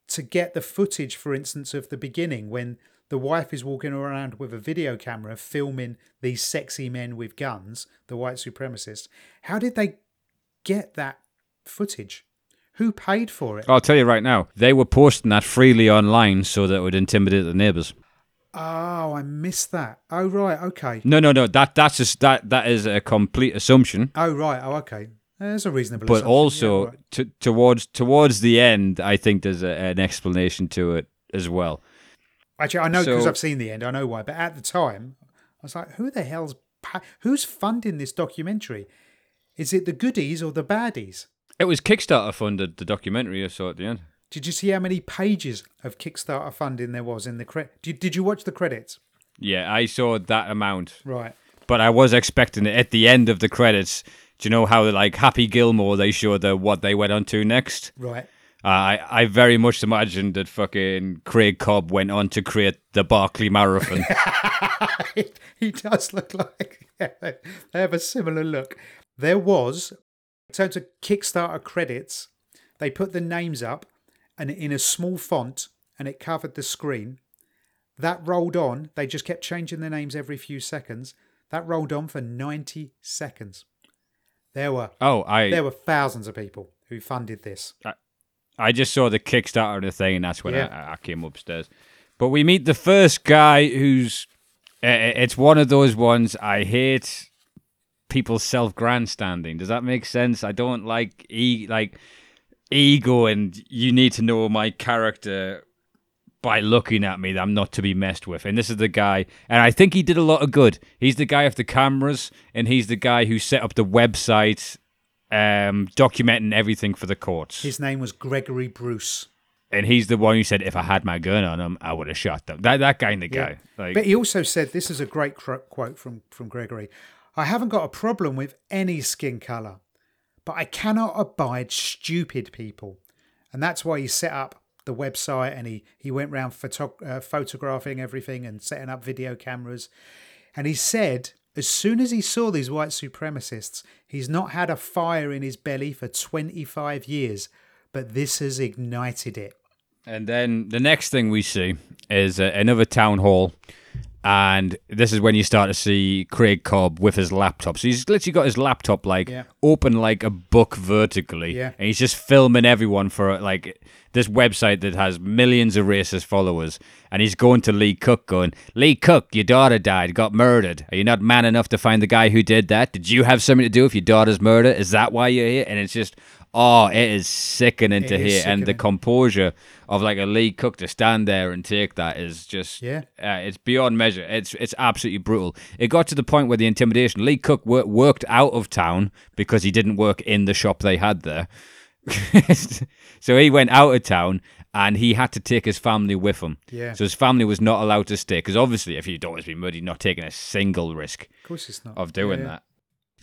to get the footage, for instance, of the beginning when the wife is walking around with a video camera filming these sexy men with guns, the white supremacists. How did they get that footage? Who paid for it? I'll tell you right now, they were posting that freely online so that it would intimidate the neighbours. Oh, I missed that. Oh, right. Okay. No, no, no. That that's just that that is a complete assumption. Oh, right. Oh, okay. There's a reasonable. but assumption. also Yeah, right. to, towards towards the end, I think there's a, an explanation to it as well. actually, I know because so- I've seen the end. I know why. But at the time, I was like, "Who the hell's pa- who's funding this documentary? Is it the goodies or the baddies?" It was Kickstarter funded, the documentary I saw at the end. Did you see how many pages of Kickstarter funding there was in the credit? Did, did you watch the credits? Yeah, I saw that amount, Right. but I was expecting it at the end of the credits. Do you know how like Happy Gilmore they showed the what they went on to next? Right. Uh, I I very much imagined that fucking Craig Cobb went on to create the Barkley Marathon. he does look like they have a similar look. There was, in terms of Kickstarter credits, they put the names up and in a small font and it covered the screen. That rolled on. They just kept changing the names every few seconds. That rolled on for 90 seconds. There were oh, I there were thousands of people who funded this. I just saw the Kickstarter of the thing, and that's when Yeah. I, I came upstairs. But we meet the first guy who's. Uh, it's one of those ones I hate. People self grandstanding. Does that make sense? I don't like e like ego, and you need to know my character by looking at me. that I'm not to be messed with. And this is the guy, and I think he did a lot of good. He's the guy of the cameras, and he's the guy who set up the website, um, documenting everything for the courts His name was Gregory Bruce. and he's the one who said, "If I had my gun on him, I would have shot them." That that kind of guy. Like, But he also said, this is a great quote from, from Gregory I haven't got a problem with any skin colour, but I cannot abide stupid people. And that's why he set up the website and he, he went around photo- uh, photographing everything and setting up video cameras. And he said, as soon as he saw these white supremacists, he's not had a fire in his belly for 25 years, but this has ignited it. and then the next thing we see is uh, another town hall, and this is when you start to see Craig Cobb with his laptop. So he's literally got his laptop like Yeah. open like a book vertically, Yeah. and he's just filming everyone for like this website that has millions of racist followers. And he's going to Lee Cook, going, Lee Cook, your daughter died, got murdered. Are you not man enough to find the guy who did that? Did you have something to do with your daughter's murder? Is that why you're here? And it's just, oh, it is sickening to It is hear. And the composure of like a Lee Cook to stand there and take that is just, Yeah. uh, it's beyond measure. It's it's absolutely brutal. It got to the point where the intimidation. Lee Cook wor- worked out of town because he didn't work in the shop they had there. so he went out of town and he had to take his family with him. Yeah. So his family was not allowed to stay because obviously, if your daughter's been murdered, you're not taking a single risk Of course, it's not of doing Yeah. that.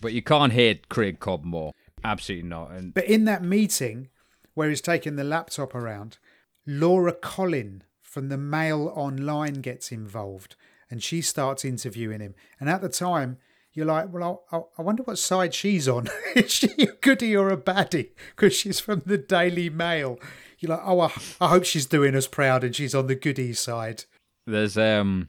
But you can't hate Craig Cobb more. Absolutely not. And But in that meeting where he's taking the laptop around, Laura Collin from the Mail Online gets involved and she starts interviewing him. And at the time, you're like, well, I, I wonder what side she's on. Is she a goodie or a baddie? Because she's from the Daily Mail. You're like, oh, I, I hope she's doing us proud and she's on the goodie side. there's um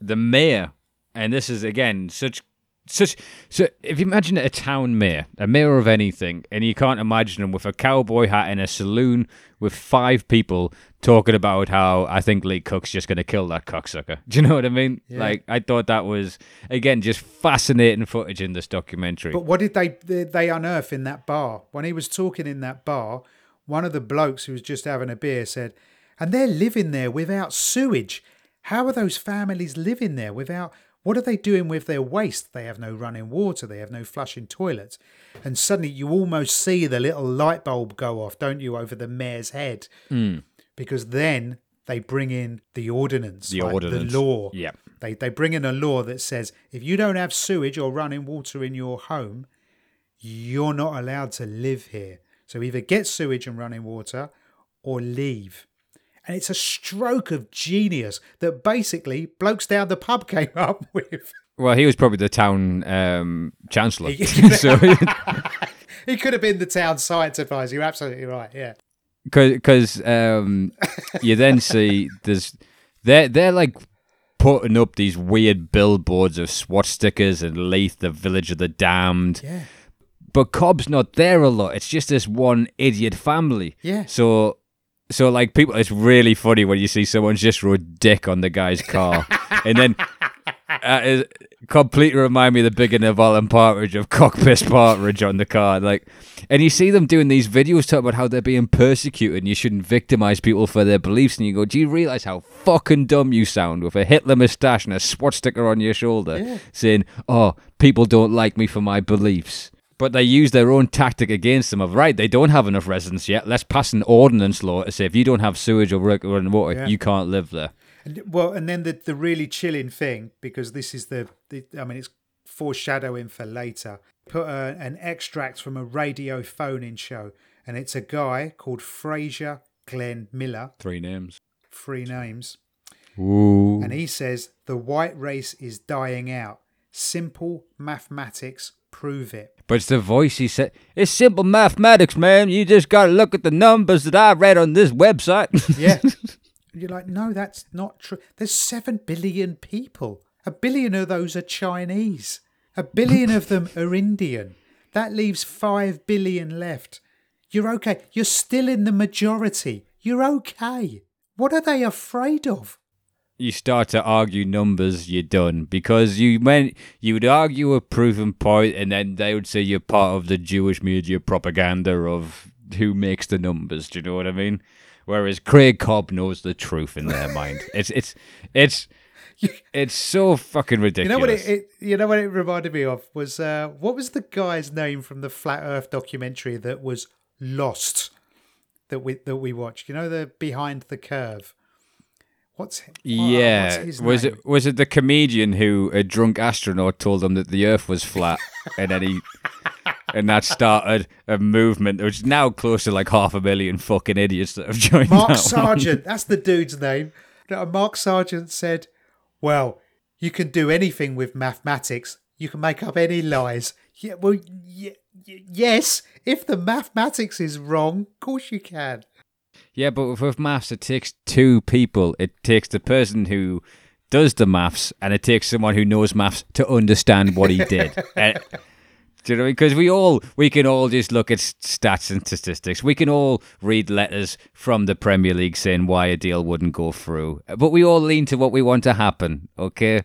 the mayor, and this is again such such so if you imagine a town mayor, a mayor of anything, and you can't imagine him with a cowboy hat in a saloon with five people talking about how I think Lee Cook's just gonna kill that cocksucker. Do you know what I mean? Like I thought that was again just fascinating footage in this documentary. But what did they they unearth in that bar when he was talking in that bar? One of the blokes who was just having a beer said, "And they're living there without sewage. How are those families living there without? What are they doing with their waste? They have no running water. They have no flushing toilets." And suddenly, you almost see the little light bulb go off, don't you, over the mayor's head? Hmm. Because then they bring in the ordinance, The like ordinance. the law. Yeah. They they bring in a law that says if you don't have sewage or running water in your home, you're not allowed to live here. So either get sewage and running water or leave. And it's a stroke of genius that basically blokes down the pub came up with. well, he was probably the town um, chancellor. He- so He could have been the town science advisor. You're absolutely right. Yeah. because um, you then see there's they're they're like putting up these weird billboards of swastikas and Leith, the village of the damned. Yeah. But Cobb's not there a lot. It's just this one idiot family. Yeah. So. So like people, it's really funny when you see someone just wrote "dick" on the guy's car, and then uh, it completely remind me of the big Alan Partridge of cockpiss partridge on the car. Like, and you see them doing these videos talking about how they're being persecuted and you shouldn't victimize people for their beliefs. And you go, do you realize how fucking dumb you sound with a Hitler mustache and a swastika on your shoulder saying, oh, people don't like me for my beliefs? But they use their own tactic against them of, right, they don't have enough residents yet. Let's pass an ordinance law to say if you don't have sewage or running water, Yeah. you can't live there. And, well, and then the, the really chilling thing, because this is the, the I mean, it's foreshadowing for later. Put a, an extract from a radio phone-in show, and it's a guy called Frazier Glenn Miller, Three names. three names, Ooh. and he says the white race is dying out. Simple mathematics prove it. But it's the voice he said. It's simple mathematics, man. You just got to look at the numbers that I read on this website. Yeah. You're like, no, that's not true. There's seven billion people. A billion of those are Chinese. A billion of them are Indian. That leaves five billion left. You're okay. You're still in the majority. You're okay. What are they afraid of? You start to argue numbers, you're done because you went. You would argue a proven point, and then they would say you're part of the Jewish media propaganda of who makes the numbers. Do you know what I mean? Whereas Craig Cobb knows the truth in their mind. It's it's it's it's so fucking ridiculous. You know what it, it you know what it reminded me of was uh, what was the guy's name from the Flat Earth documentary that was lost that we that we watched? You know the Behind the Curve. What's oh, Yeah, what's his was name? it was it the comedian who a drunk astronaut told him that the Earth was flat, and then he and that started a movement which is now close to like half a million fucking idiots that have joined. Mark that. Sargent, that's the dude's name. Mark Sargent said, Well, you can do anything with mathematics. You can make up any lies. Yeah, well, y- y- yes, if the mathematics is wrong, of course you can. Yeah, but with, maths, it takes two people. It takes the person who does the maths, and it takes someone who knows maths to understand what he did. And- eh, do you know? Because we all we can all just look at stats and statistics. We can all read letters from the Premier League saying why a deal wouldn't go through. But we all lean to what we want to happen. Okay.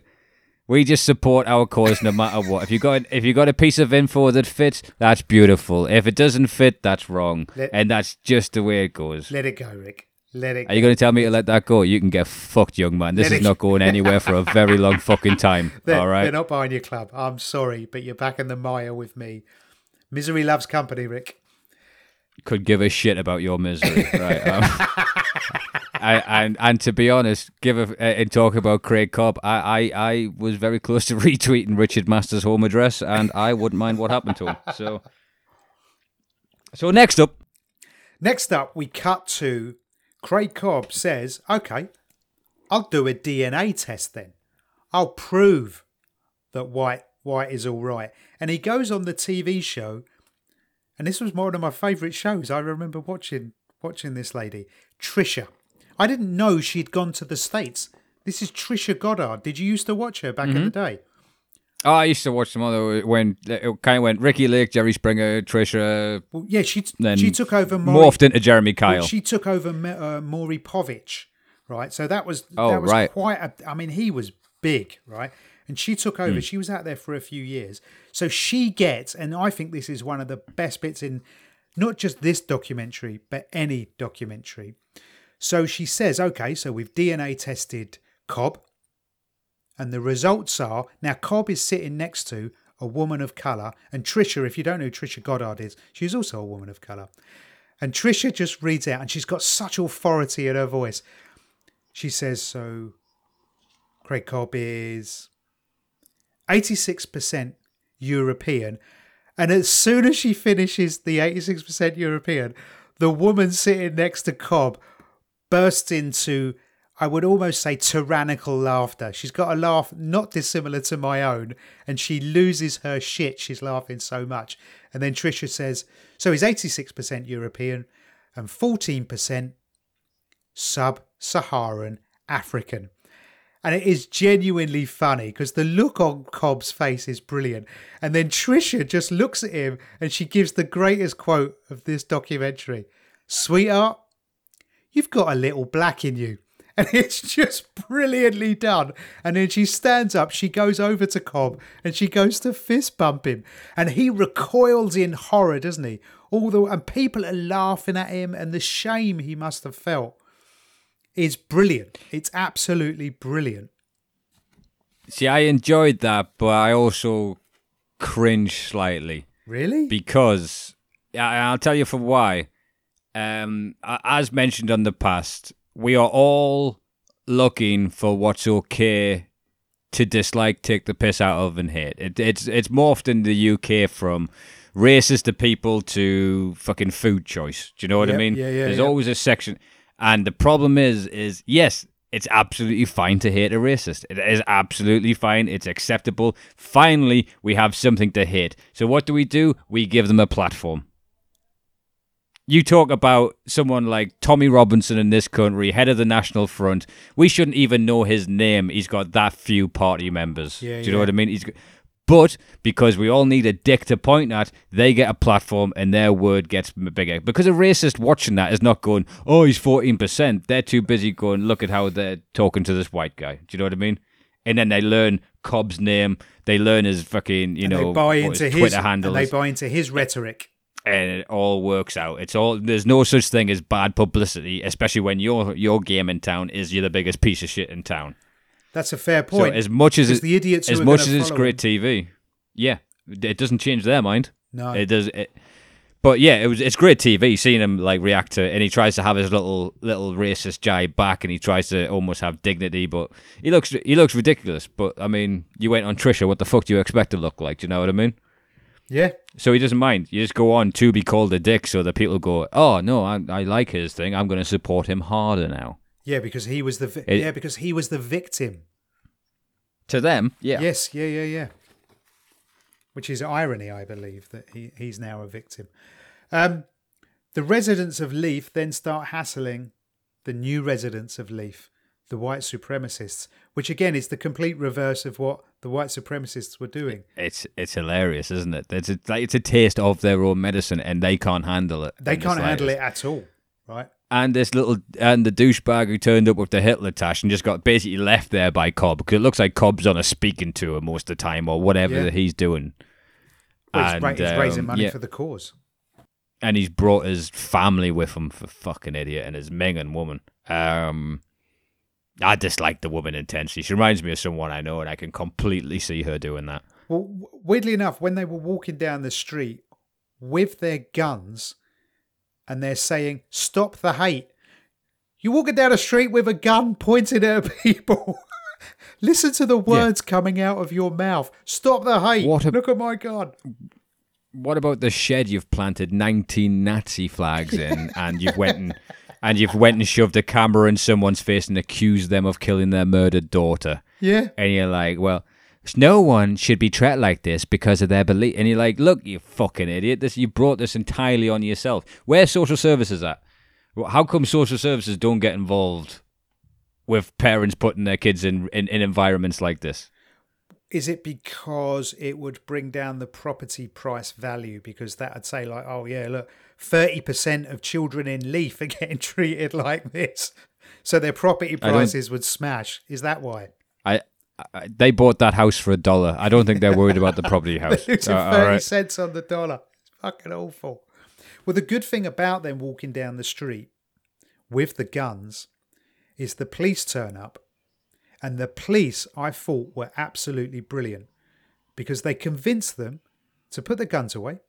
We just support our cause no matter what. If you got if you got a piece of info that fits, that's beautiful. If it doesn't fit, that's wrong, Let- and that's just the way it goes. Let it go, Rick. Let it Are you going to tell me to let that go? You can get fucked, young man. This Let is not going anywhere for a very long fucking time. They're, all right. they're not buying your club. I'm sorry, but you're back in the mire with me. Misery loves company, Rick. Could give a shit about your misery. right. Um, And and to be honest, give a, and talk about Craig Cobb, I, I I was very close to retweeting Richard Masters' home address, and I wouldn't mind what happened to him. So, so next up, Next up, we cut to Craig Cobb says, "Okay, I'll do a DNA test then. I'll prove that white white is all right." And he goes on the TV show, and this was one of my favourite shows. I remember watching watching this lady, Trisha. I didn't know she'd gone to the states. This is Trisha Goddard. Did you used to watch her back in the day? oh, I used to watch some other when it kind of went Ricki Lake, Jerry Springer, Trisha, Well, yeah, she Then she took over Maury, morphed into Jeremy Kyle. Well, she took over uh, Maury Povich, right? So that was Oh, that was right. quite. A, I mean, he was big, right? And she took over. Hmm. She was out there for a few years. So she gets, and I think this is one of the best bits in not just this documentary, but any documentary. So she says, okay, so we've DNA tested Cobb, and the results are now Cobb is sitting next to a woman of colour, and Trisha, if you don't know who Trisha Goddard is, she's also a woman of colour. And Trisha just reads out, and she's got such authority in her voice. She says, So Craig Cobb is 86% European. And as soon as she finishes the 86% European, the woman sitting next to Cobb bursts into, I would almost say, tyrannical laughter. She's got a laugh not dissimilar to my own, and she loses her shit. She's laughing so much. And then Trisha says, So he's 86% European and 14% sub Saharan African. And it is genuinely funny because the look on Cobb's face is brilliant. And then Trisha just looks at him and she gives the greatest quote of this documentary Sweetheart, you've got a little black in you. And it's just brilliantly done. And then she stands up, she goes over to Cobb and she goes to fist bump him. And he recoils in horror, doesn't he? All the and people are laughing at him and the shame he must have felt is brilliant. It's absolutely brilliant. See, I enjoyed that, but I also cringe slightly Really? because I'll tell you for why. Um, as mentioned on the past, we are all looking for what's okay to dislike, take the piss out of, and hate. It, it's it's morphed in the UK from racist to people to fucking food choice. Do you know what I mean? yeah, yeah, There's yeah. always a section, and the problem is, is yes, it's absolutely fine to hate a racist. It is absolutely fine. It's acceptable. Finally, we have something to hate. So what do we do? We give them a platform. You talk about someone like Tommy Robinson in this country, head of the National Front. We shouldn't even know his name. He's got that few party members. Yeah, Do you know what I mean? He's, g- but because we all need a dick to point at, they get a platform and their word gets bigger. Because a racist watching that is not going, oh, he's 14%. They're too busy going, look at how they're talking to this white guy. Do you know what I mean? And then they learn Cobb's name. They learn his fucking, you And know, they buy into his Twitter handle and they buy into his rhetoric. and it all works out. It's all there's no such thing as bad publicity, especially when your your game in town is you're the biggest piece of shit in town. That's a fair So point. as much as it's the idiots as much as it's great TV, yeah, it doesn't change their mind. No. It does. It, but yeah, it was it's great TV seeing him like react to, it, and he tries to have his little little racist jibe back, and he tries to almost have dignity, but he looks he looks ridiculous. But I mean, you went on Trisha, what the fuck do you expect to look like? Do you know what I mean? yeah. So he doesn't mind. You just go on to be called a dick, so that people go, "Oh no, I, I like his thing. I'm going to support him harder now." Yeah, because he was the vi- It- yeah because he was the victim. To them, yeah, Yes, yeah, yeah, yeah. Which is irony, I believe, that he, he's now a victim. Um, the residents of Leith then start hassling the new residents of Leith, the white supremacists, which again is the complete reverse of what the white supremacists were doing. it's it's hilarious, isn't it? It's a, like, it's a taste of their own medicine, and they can't handle it. They can't handle it at all, right? And this little and the douchebag who turned up with the Hitler tash and just got basically left there by Cobb because it looks like Cobb's on a speaking tour most of the time or whatever Yeah. he's doing. Well, he's, And, ra- he's raising money yeah. for the cause. and he's brought his family with him for fucking idiot and his Minging woman. Um, I dislike the woman intensely. She reminds me of someone I know, and I can completely see her doing that. Well, weirdly enough, when they were walking down the street with their guns and they're saying, Stop the hate, You're walking down a street with a gun pointed at people. Listen to the words coming out of your mouth. Stop the hate. What a- Look at my gun. What about the shed you've planted 19 Nazi flags in, and you've went and and you've went and shoved a camera in someone's face and accused them of killing their murdered daughter? Yeah. And you're like, well, no one should be treated like this because of their belief. And you're like, look, you fucking idiot! This you brought this entirely on yourself. Where social services at? How come social services don't get involved with parents putting their kids in, in, in environments like this? Is it because it would bring down the property price value? Because that would say, like, oh, yeah, look, 30% of children in Leith are getting treated like this. So their property prices would smash. Is that why? I, I they bought that house for a dollar. I don't think they're worried about the property house. Losing Uh, 30 all right. cents on the dollar. It's fucking awful. Well, the good thing about them walking down the street with the guns is the police turn up. And the police, I thought, were absolutely brilliant because they convinced them to put the guns away,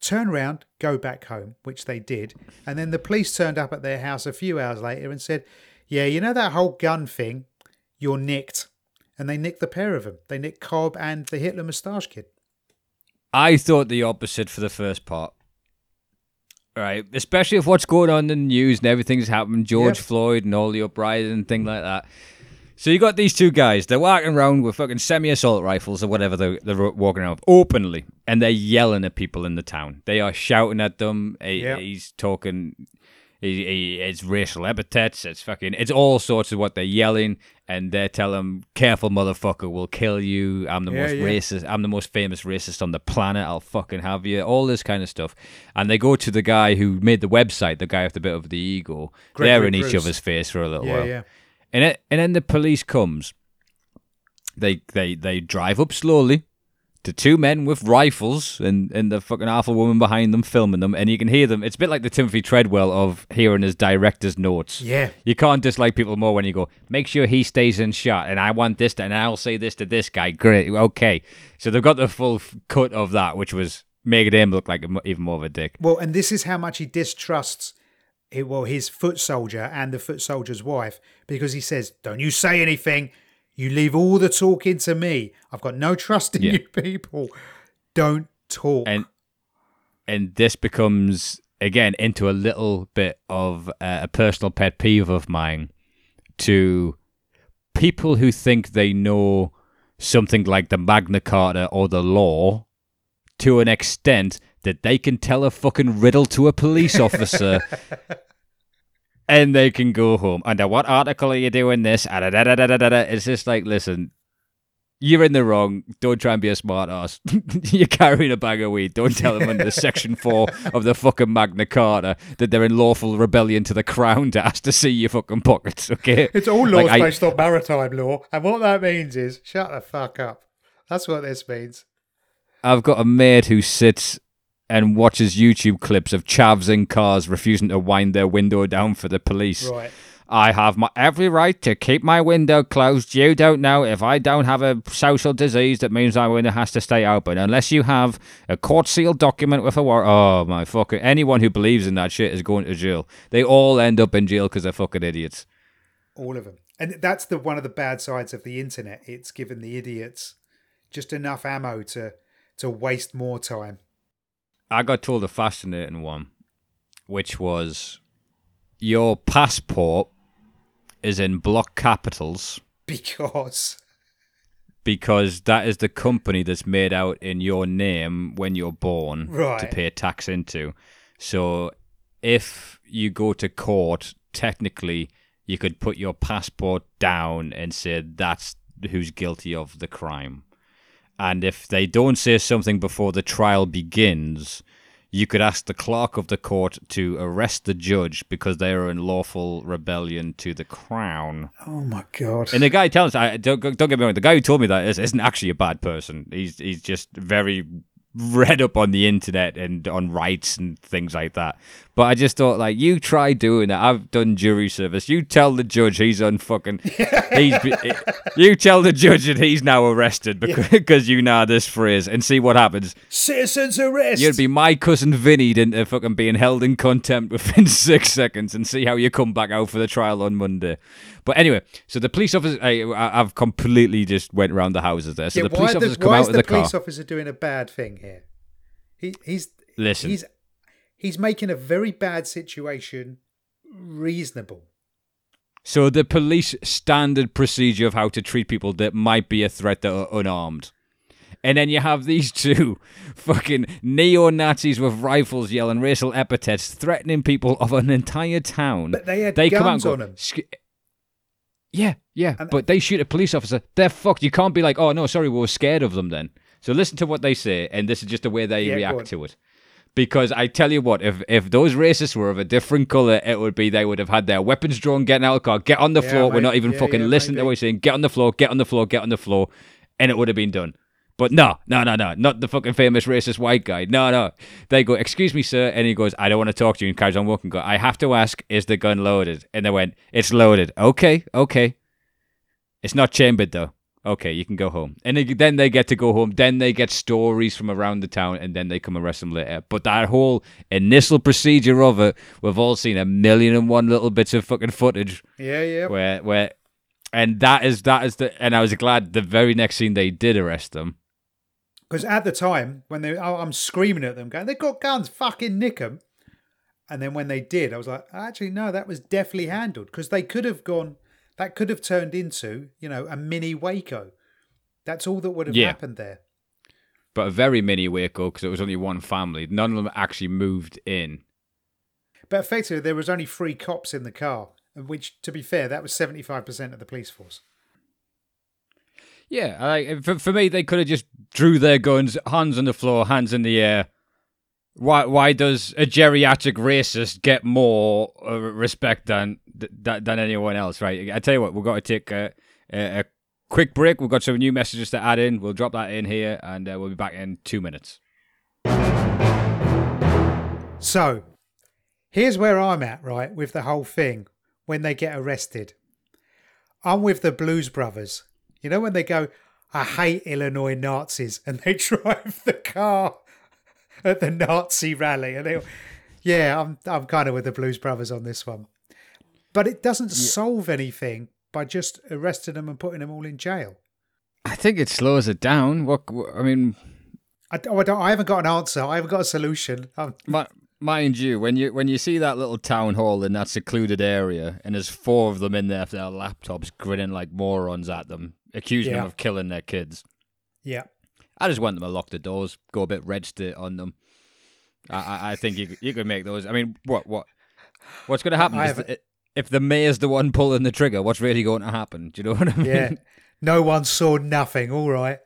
turn around, go back home, which they did. And then the police turned up at their house a few hours later and said, Yeah, you know that whole gun thing? You're nicked. And they nicked the pair of them. They nicked Cobb and the Hitler moustache kid. I thought the opposite for the first part. Right, especially if what's going on in the news and everything's happened, George Yep. Floyd and all the uprising and thing like that. So you got these two guys. They're walking around with fucking semi-assault rifles or whatever they're, they're walking around with openly, and they're yelling at people in the town. They are shouting at them. He- Yep. He's talking. He, he, it's racial epithets. It's fucking. It's all sorts of what they're yelling, and they're telling him, "Careful, motherfucker, we'll kill you. I'm the Yeah, most yeah. racist. I'm the most famous racist on the planet. I'll fucking have you." All this kind of stuff, and they go to the guy who made the website, the guy with the bit of the ego. they're Gregory in each other's face for a little Yeah, while, and it, and then the police comes. They they they drive up slowly to two men with rifles and, and the fucking awful woman behind them filming them, and you can hear them. It's a bit like the Timothy Treadwell of hearing his director's notes. Yeah. You can't dislike people more when you go, make sure he stays in shot, and I want this, to, and I'll say this to this guy. Great, okay. So they've got the full f- cut of that, which was making him look like even more of a dick. Well, and this is how much he distrusts eh, well his foot soldier and the foot soldier's wife because he says, "Don't you say anything. You leave all the talking to me. I've got no trust in Yeah. you people. Don't talk." and and this becomes again into a little bit of a personal pet peeve of mine to people who think they know something like the Magna Carta or the law to an extent that they can tell a fucking riddle to a police officer and they can go home. Under what article are you doing this? Ah. It's just like, listen, you're in the wrong. Don't try and be a smart ass. you're carrying a bag of weed. Don't tell them under Section 4 of the fucking Magna Carta that they're in lawful rebellion to the crown to ask to see your fucking pockets, okay? it's all Like, laws I- based on maritime law, and what that means is shut the fuck up. That's what this means. I've got a mate who sits and watches YouTube clips of chavs in cars refusing to wind their window down for the police. Right. I have my every right to keep my window closed. You don't know if I don't have a social disease that means my window has to stay open unless you have a court sealed document with a warrant. Oh my fucking! Anyone who believes in that shit is going to jail. They all end up in jail because they're fucking idiots. All of them. And that's the one of the bad sides of the internet. It's given the idiots just enough ammo to to waste more time. I got told a fascinating one, which was your passport is in block capitals Because because that is the company that's made out in your name when you're born to Right. pay tax into. So if you go to court, technically you could put your passport down and say that's who's guilty of the crime. And if they don't say something before the trial begins, you could ask the clerk of the court to arrest the judge because they are in lawful rebellion to the crown. oh my god. And the guy tells I don't don't get me wrong. The guy who told me that is, isn't actually a bad person. He's he's just very read up on the internet and on rights and things like that. But I just thought, like, you try doing it. I've done jury service. You tell the judge he's unfucking. he's. be- You tell the judge that he's now arrested because, because you know this phrase and see what happens. Citizens arrest. You'd be my cousin Vinny into fucking being held in contempt within six seconds and see how you come back out for the trial on Monday. But anyway, so the police officer, I, I've completely just went around the houses there. So yeah, the police why, officers the, come out of the, the car. police officer doing a bad thing here? He, he's Listen. he's he's making a very bad situation reasonable. So the police standard procedure of how to treat people that might be a threat that are unarmed. And then you have these two fucking neo Nazis with rifles yelling racial epithets, threatening people of an entire town. But they had come out guns and on go, them. "Sk- Yeah, yeah. And- but they shoot a police officer. They're fucked. You can't be like, oh, no, sorry, we were scared of them then. So listen to what they say, and this is just the way they Yeah, react to it. Because I tell you what, if if those racists were of a different color, it would be they would have had their weapons drawn, getting out of the car, get on the Yeah, floor. We're not even Yeah, fucking listening to what he's saying. Get on the floor, get on the floor, get on the floor, and it would have been done. But no, no, no, no, not the fucking famous racist white guy. No, no. They go, excuse me, sir, and he goes, I don't want to talk to you, and carries on walking. Go, I have to ask, is the gun loaded? And they went, it's loaded. Okay, okay. It's not chambered though. Okay, you can go home. And they, then they get to go home. Then they get stories from around the town, and then they come arrest them later. But that whole initial procedure of it, we've all seen a million and one little bits of fucking footage Yeah, yeah. where where, and that is that is the. And I was glad the very next scene they did arrest them. Because at the time when they, I'm screaming at them, going, "They've got guns, fucking nick them." And then when they did, I was like, actually, no, that was definitely handled because they could have gone. That could have turned into, you know, a mini Waco. That's all that would have Yeah. happened there. But a very mini Waco because it was only one family. None of them actually moved in. But effectively, there was only three cops in the car, which, to be fair, that was seventy-five percent of the police force. Yeah, for, for me, they could have just drew their guns, hands on the floor, hands in the air. Why? Why does a geriatric racist get more uh, respect than than than anyone else? Right? I tell you what, we've got to take a, a, a quick break. We've got some new messages to add in. We'll drop that in here, and uh, we'll be back in two minutes. So, here's where I'm at, right, with the whole thing when they get arrested. I'm with the Blues Brothers. You know, when they go, I hate Illinois Nazis, and they drive the car at the Nazi rally. And they, yeah, I'm, I'm kind of with the Blues Brothers on this one. But it doesn't solve anything by just arresting them and putting them all in jail. I think it slows it down. What? what- I mean, I, don't- oh, I, don't, I haven't got an answer. I haven't got a solution. Mi- mind you, when you when you see that little town hall in that secluded area, and there's four of them in there with their laptops, grinning like morons at them, accusing them of killing their kids, yeah. I just want them to lock the doors, go a bit red state on them. I, I, I think you you could make those. I mean, what what what's going to happen is if the mayor's the one pulling the trigger? What's really going to happen? Do you know what I mean? Yeah. no one saw nothing. All right.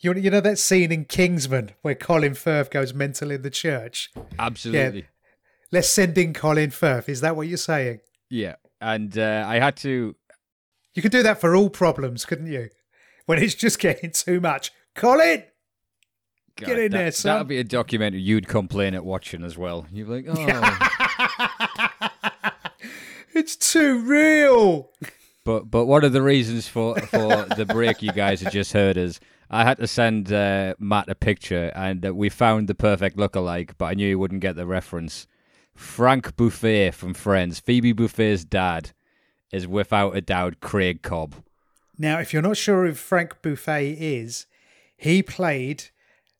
You, you know that scene in Kingsman where Colin Firth goes mental in the church? absolutely. Let's send in Colin Firth. Is that what you're saying? Yeah, and uh, I had to You could do that for all problems, couldn't you? When it's just getting too much. Colin! Get in that, there, son. That'd be a documentary you'd complain at watching as well. You'd be like, oh. It's too real. but but one of the reasons for for the break you guys have just heard is I had to send uh, Matt a picture, and uh, we found the perfect lookalike, but I knew he wouldn't get the reference. Frank Buffay from Friends, Phoebe Buffay's dad, is without a doubt Craig Cobb. Now, if you're not sure who Frank Buffay is, he played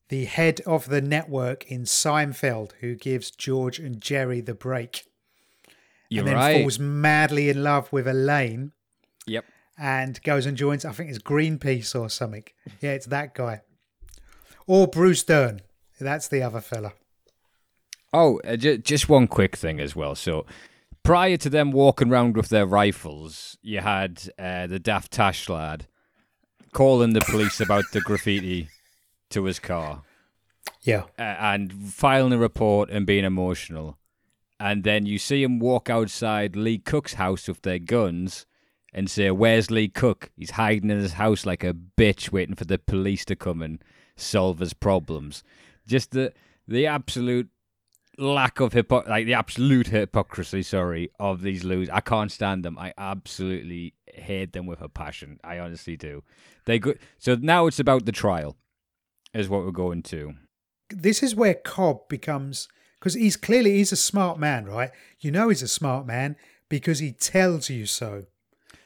the head of the network in Seinfeld, who gives George and Jerry the break. You're and then right. falls madly in love with Elaine Yep. and goes and joins, I think it's Greenpeace or something. Yeah, it's that guy. Or Bruce Dern. That's the other fella. Oh, uh, ju- just one quick thing as well. So, prior to them walking around with their rifles, you had uh, the Daft Tash lad calling the police about the graffiti to his car Yeah. uh, and filing a report and being emotional. And then you see him walk outside Lee Cook's house with their guns and say, Where's Lee Cook? He's hiding in his house like a bitch, waiting for the police to come and solve his problems. Just the the absolute lack of hypo- like the absolute hypocrisy, sorry, of these losers. I can't stand them. I absolutely hate them with a passion. I honestly do. They go- so now it's about the trial, is what we're going to. This is where Cobb becomes because he's clearly he's a smart man, right? You know he's a smart man because he tells you so.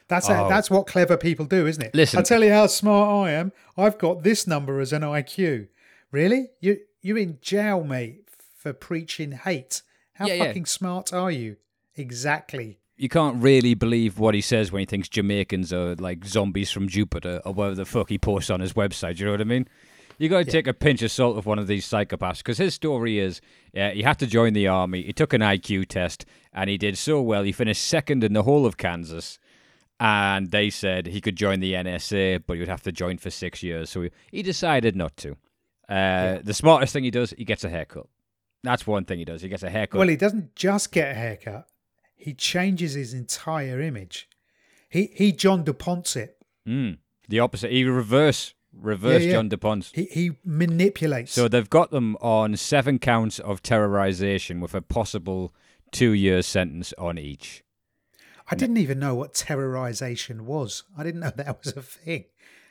That's Oh. that's what clever people do, isn't it? Listen. I'll tell you how smart I am. I've got this number as an IQ. Really? You you're in jail, mate, for preaching hate. How Yeah, yeah. fucking smart are you? Exactly. You can't really believe what he says when he thinks Jamaicans are like zombies from Jupiter or whatever the fuck he posts on his website. You know what I mean? You got to take a pinch of salt with one of these psychopaths because his story is uh, he had to join the army. He took an IQ test and he did so well. He finished second in the whole of Kansas. And they said he could join the NSA, but he would have to join for six years. So he, he decided not to. Uh, The smartest thing he does, he gets a haircut. That's one thing he does. He gets a haircut. Well, he doesn't just get a haircut. He changes his entire image. He he John DuPonts it. Mm, the opposite. He reverse reverse Yeah, yeah. John DuPont. He he manipulates. So they've got them on seven counts of terrorization with a possible two years sentence on each. I didn't even know what terrorization was. I didn't know that was a thing.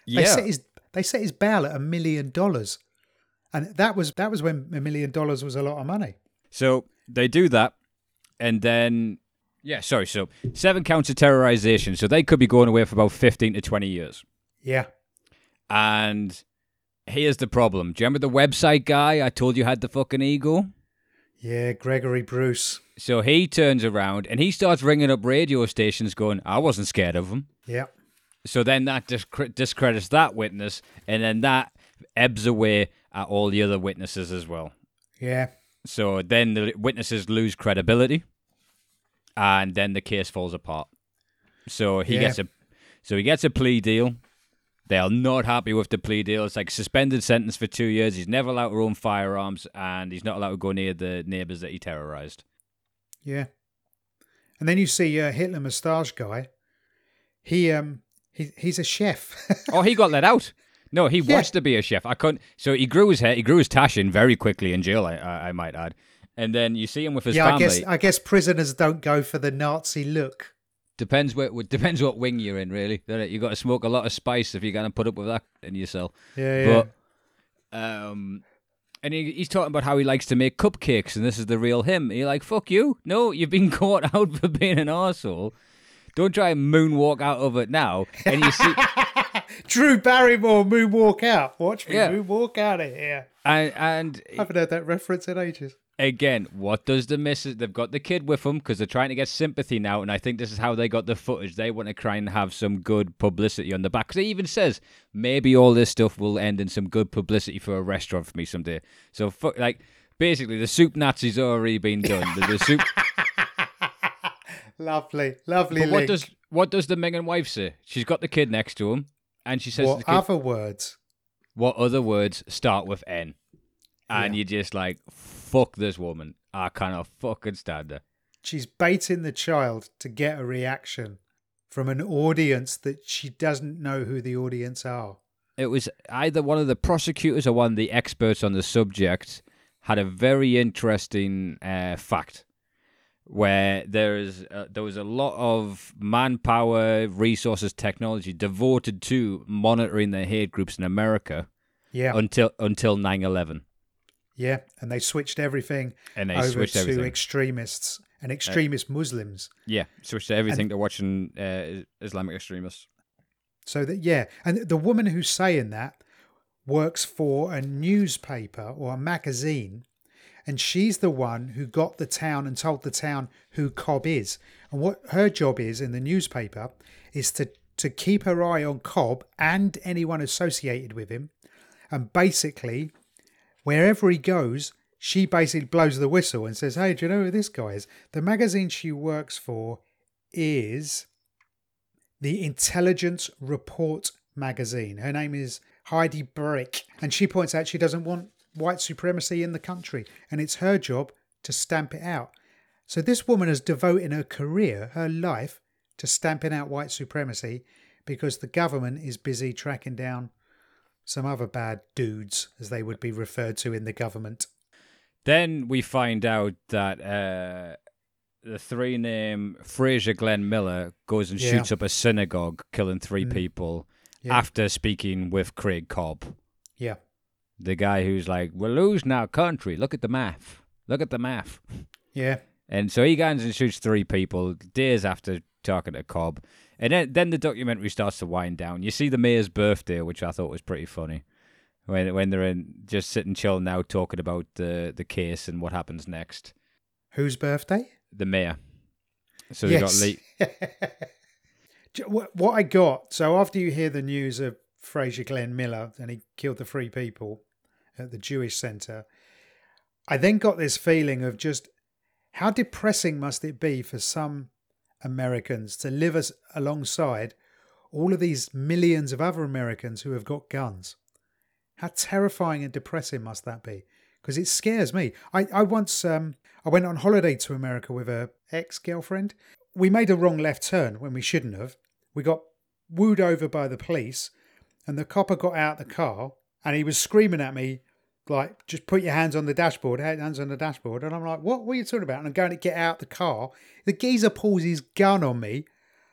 They Yeah. set his they set his bail at a million dollars, and that was that was when a million dollars was a lot of money. So they do that, and then yeah, sorry. So seven counts of terrorization. So they could be going away for about fifteen to twenty years. Yeah, And here's the problem. Do you remember the website guy I told you had the fucking ego? yeah. Gregory Bruce. So he turns around and he starts ringing up radio stations, going, "I wasn't scared of him." Yeah, So then that discre- discredits that witness, and then that ebbs away at all the other witnesses as well. yeah. So then the witnesses lose credibility, and then the case falls apart. So he Yeah. gets a, so he gets a plea deal. They are not happy with the plea deal. It's like suspended sentence for two years. He's never allowed to own firearms, and he's not allowed to go near the neighbors that he terrorized. Yeah. And then you see uh, Hitler moustache guy. He um he he's a chef. Oh, he got let out. No, he Yeah. wants to be a chef. I couldn't. So he grew his hair. He grew his tash in very quickly in jail. I, I, I might add. And then you see him with his yeah, I family. guess I guess prisoners don't go for the Nazi look. Depends what depends what wing you're in, really. You got to smoke a lot of spice if you're gonna put up with that in your cell. Yeah, yeah. But um, and he, he's talking about how he likes to make cupcakes, and this is the real him. And you're like, fuck you. No, you've been caught out for being an arsehole. Don't try and moonwalk out of it now. And you see, Drew Barrymore moonwalk out. Watch me Yeah. moonwalk out of here. and and I haven't heard that reference in ages. again, what does the missus? They've got the kid with them because they're trying to get sympathy now, and I think this is how they got the footage. They want to try and have some good publicity on the back. Because he even says maybe all this stuff will end in some good publicity for a restaurant for me someday. So, fu- like, basically, the soup Nazi's already been done. The, the soup. Lovely, lovely. but what link. does what does the Megan wife say? She's got the kid next to him, and she says, what kid, other words? "What other words start with N?" And Yeah. you're just like, "Fuck this woman! I cannot fucking stand her." She's baiting the child to get a reaction from an audience that she doesn't know who the audience are. it was either one of the prosecutors or one of the experts on the subject had a very interesting uh, fact where there is uh, there was a lot of manpower, resources, technology devoted to monitoring the hate groups in America Yeah, until until 9/11 yeah, and they switched everything and they over switched to everything. extremists and extremist Muslims. yeah, switched to everything to watching uh, Islamic extremists. So that yeah, and the woman who's saying that works for a newspaper or a magazine, and she's the one who got the town and told the town who Cobb is. And what her job is in the newspaper is to to keep her eye on Cobb and anyone associated with him, and basically wherever he goes. She basically blows the whistle and says, Hey, do you know who this guy is? The magazine she works for is the Intelligence Report magazine. Her name is Heidi Beirich, and she points out she doesn't want white supremacy in the country, and it's her job to stamp it out. So this woman has devoted her career, her life, to stamping out white supremacy because the government is busy tracking down some other bad dudes, as they would be referred to in the government. Then we find out that uh, the three name Frazier Glenn Miller goes and Yeah. shoots up a synagogue, killing three Mm. people Yeah. after speaking with Craig Cobb. The guy who's like, "We're losing our country. Look at the math. Look at the math." Yeah. And so he goes and shoots three people days after talking to Cobb. And then, then the documentary starts to wind down. You see the mayor's birthday, which I thought was pretty funny. When when they're in just sitting chilling now talking about the, the case and what happens next. Whose birthday? The mayor. So they got yes. Lee. What I got. So after you hear the news of Frazier Glenn Miller and he killed the three people at the Jewish Centre, I then got this feeling of just how depressing must it be for some Americans to live as alongside all of these millions of other Americans who have got guns. How terrifying and depressing must that be? Because it scares me. I, I once um, I went on holiday to America with a ex girlfriend. We made a wrong left turn when we shouldn't have. We got wooed over by the police, and the copper got out the car and he was screaming at me like, "Just put your hands on the dashboard, eh, hands on the dashboard." And I'm like, "What? What are you talking about?" And I'm going to get out the car. The geezer pulls his gun on me,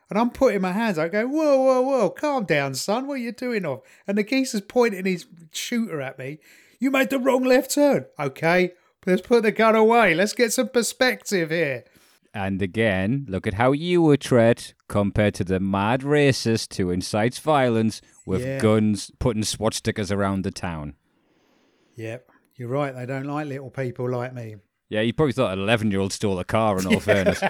and I'm putting my hands out, going, "Whoa, whoa, whoa! Calm down, son. What are you doing off?" And the geezer's pointing his shooter at me. You made the wrong left turn. Okay, let's put the gun away. Let's get some perspective here. And again, look at how you were treated compared to the mad racist who incites violence with Yeah. guns, putting SWAT stickers around the town. Yep, you're right. They don't like little people like me. Yeah, you probably thought an 11 year old stole a car, in all fairness.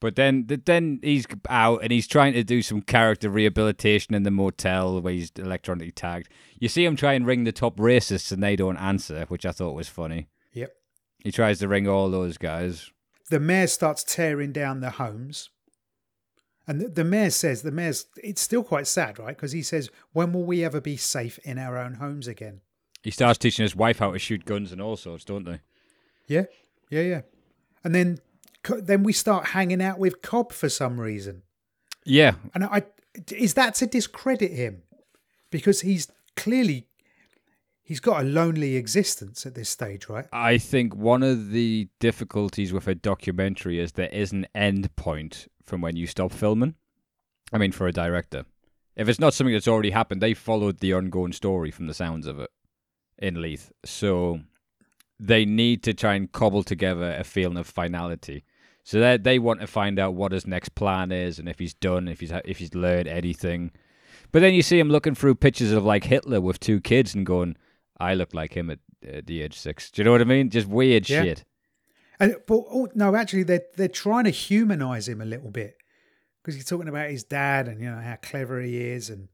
But then, then he's out and he's trying to do some character rehabilitation in the motel where he's electronically tagged. You see him try and ring the top racists and they don't answer, which I thought was funny. Yep. He tries to ring all those guys. the mayor starts tearing down the homes. And the, the mayor says, the mayor's, it's still quite sad, right? Because he says, when will we ever be safe in our own homes again? He starts teaching his wife how to shoot guns and all sorts, don't they? Yeah, yeah, yeah. And then, then we start hanging out with Cobb for some reason. Yeah, And I, is that to discredit him? Because he's clearly, he's got a lonely existence at this stage, right? I think one of the difficulties with a documentary is there is an end point from when you stop filming. I mean, for a director. If it's not something that's already happened, they followed the ongoing story from the sounds of it in Leith. So they need to try and cobble together a feeling of finality. So they they want to find out what his next plan is and if he's done, if he's if he's learned anything. But then you see him looking through pictures of like Hitler with two kids and going, "I look like him at, at the age six. Do you know what I mean? Just weird Yeah. shit. And but oh, no, actually, they're they're trying to humanize him a little bit because he's talking about his dad and you know how clever he is and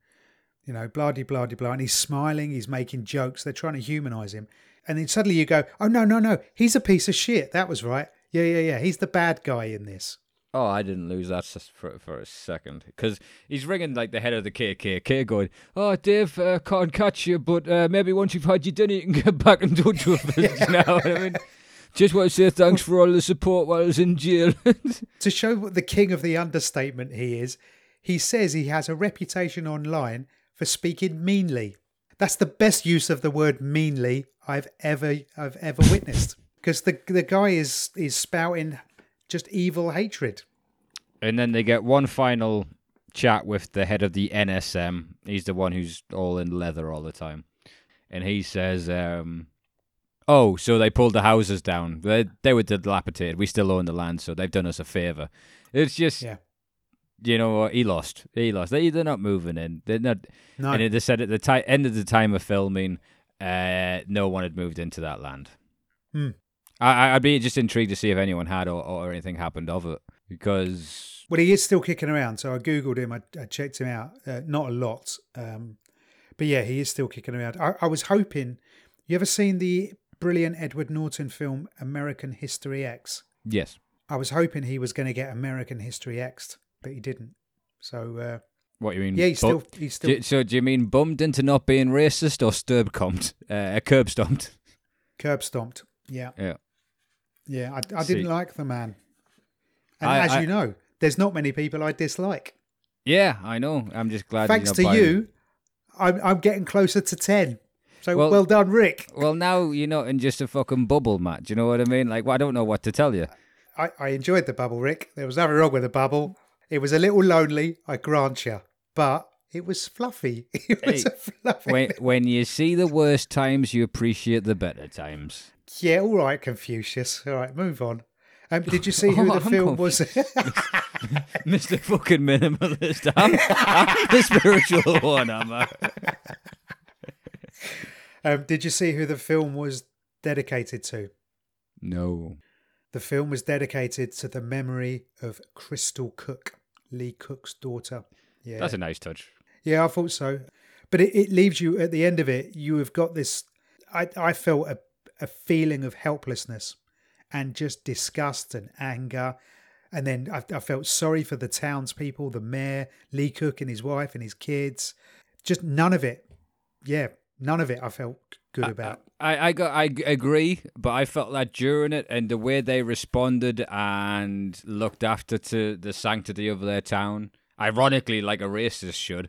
you know blah de blah de blah, and he's smiling, he's making jokes. They're trying to humanize him, and then suddenly you go, oh no no no, he's a piece of shit. That was right. Yeah yeah yeah, he's the bad guy in this. Oh, I didn't lose that for for a second because he's ringing like the head of the KKK, going, "Oh, Dave, uh, can't catch you, but uh, maybe once you've had your dinner, you can get back in touch with us." now, I mean, just want to say thanks for all the support while I was in jail. To show what the king of the understatement he is, he says he has a reputation online for speaking meanly. That's the best use of the word meanly I've ever I've ever witnessed. Because the the guy is is spouting just evil hatred. and then they get one final chat with the head of the NSM. He's the one who's all in leather all the time, and he says, um, "Oh, so they pulled the houses down. They they were dilapidated. We still own the land, so they've done us a favor." It's just, Yeah. you know, what? he lost. He lost. They they're not moving in. They're not. No, And they said at the ti- end of the time of filming, uh, no one had moved into that land. Hmm. I, I'd be just intrigued to see if anyone had or, or anything happened of it because well, he is still kicking around. So I googled him. I, I checked him out. Uh, not a lot, um, but yeah, he is still kicking around. I, I was hoping. You ever seen the brilliant Edward Norton film American History X? yes, I was hoping he was going to get American History X, but he didn't. So uh, what you mean? yeah, he's bu- still he's do still you- so do you mean bummed into not being racist or sturb comped? Uh, curb stomped? curb stomped. Yeah, Yeah. Yeah. I, I didn't like the man, and I- as I- you know, there's not many people I dislike. Yeah, I know. I'm just glad. Thanks to you, I'm I'm getting closer to ten. So Well- well, done, Rick. Well, now you're not in just a fucking bubble, Matt. Do you know what I mean? Like, well, I don't know what to tell you. I, I enjoyed the bubble, Rick. There was nothing wrong with the bubble. It was a little lonely, I grant you, but it was fluffy. It was Hey, a fluffy. When when you see the worst times, you appreciate the better times. Yeah, all right, Confucius. All right, move on. Um, did you see who Oh, the I'm film was? Mr. fucking minimalist. I'm, I'm the spiritual one, am I? um, did you see who the film was dedicated to? No. The film was dedicated to the memory of Crystal Cook, Lee Cook's daughter. Yeah, That's a nice touch. yeah, I thought so. But it, it leaves you at the end of it. You have got this. I I felt a a feeling of helplessness and just disgust and anger. And then I, I felt sorry for the townspeople, the mayor, Lee Cook and his wife and his kids. Just none of it. Yeah, none of it. I felt good about. I, I got I agree, but I felt that during it and the way they responded and looked after to the sanctity of their town, ironically like a racist should.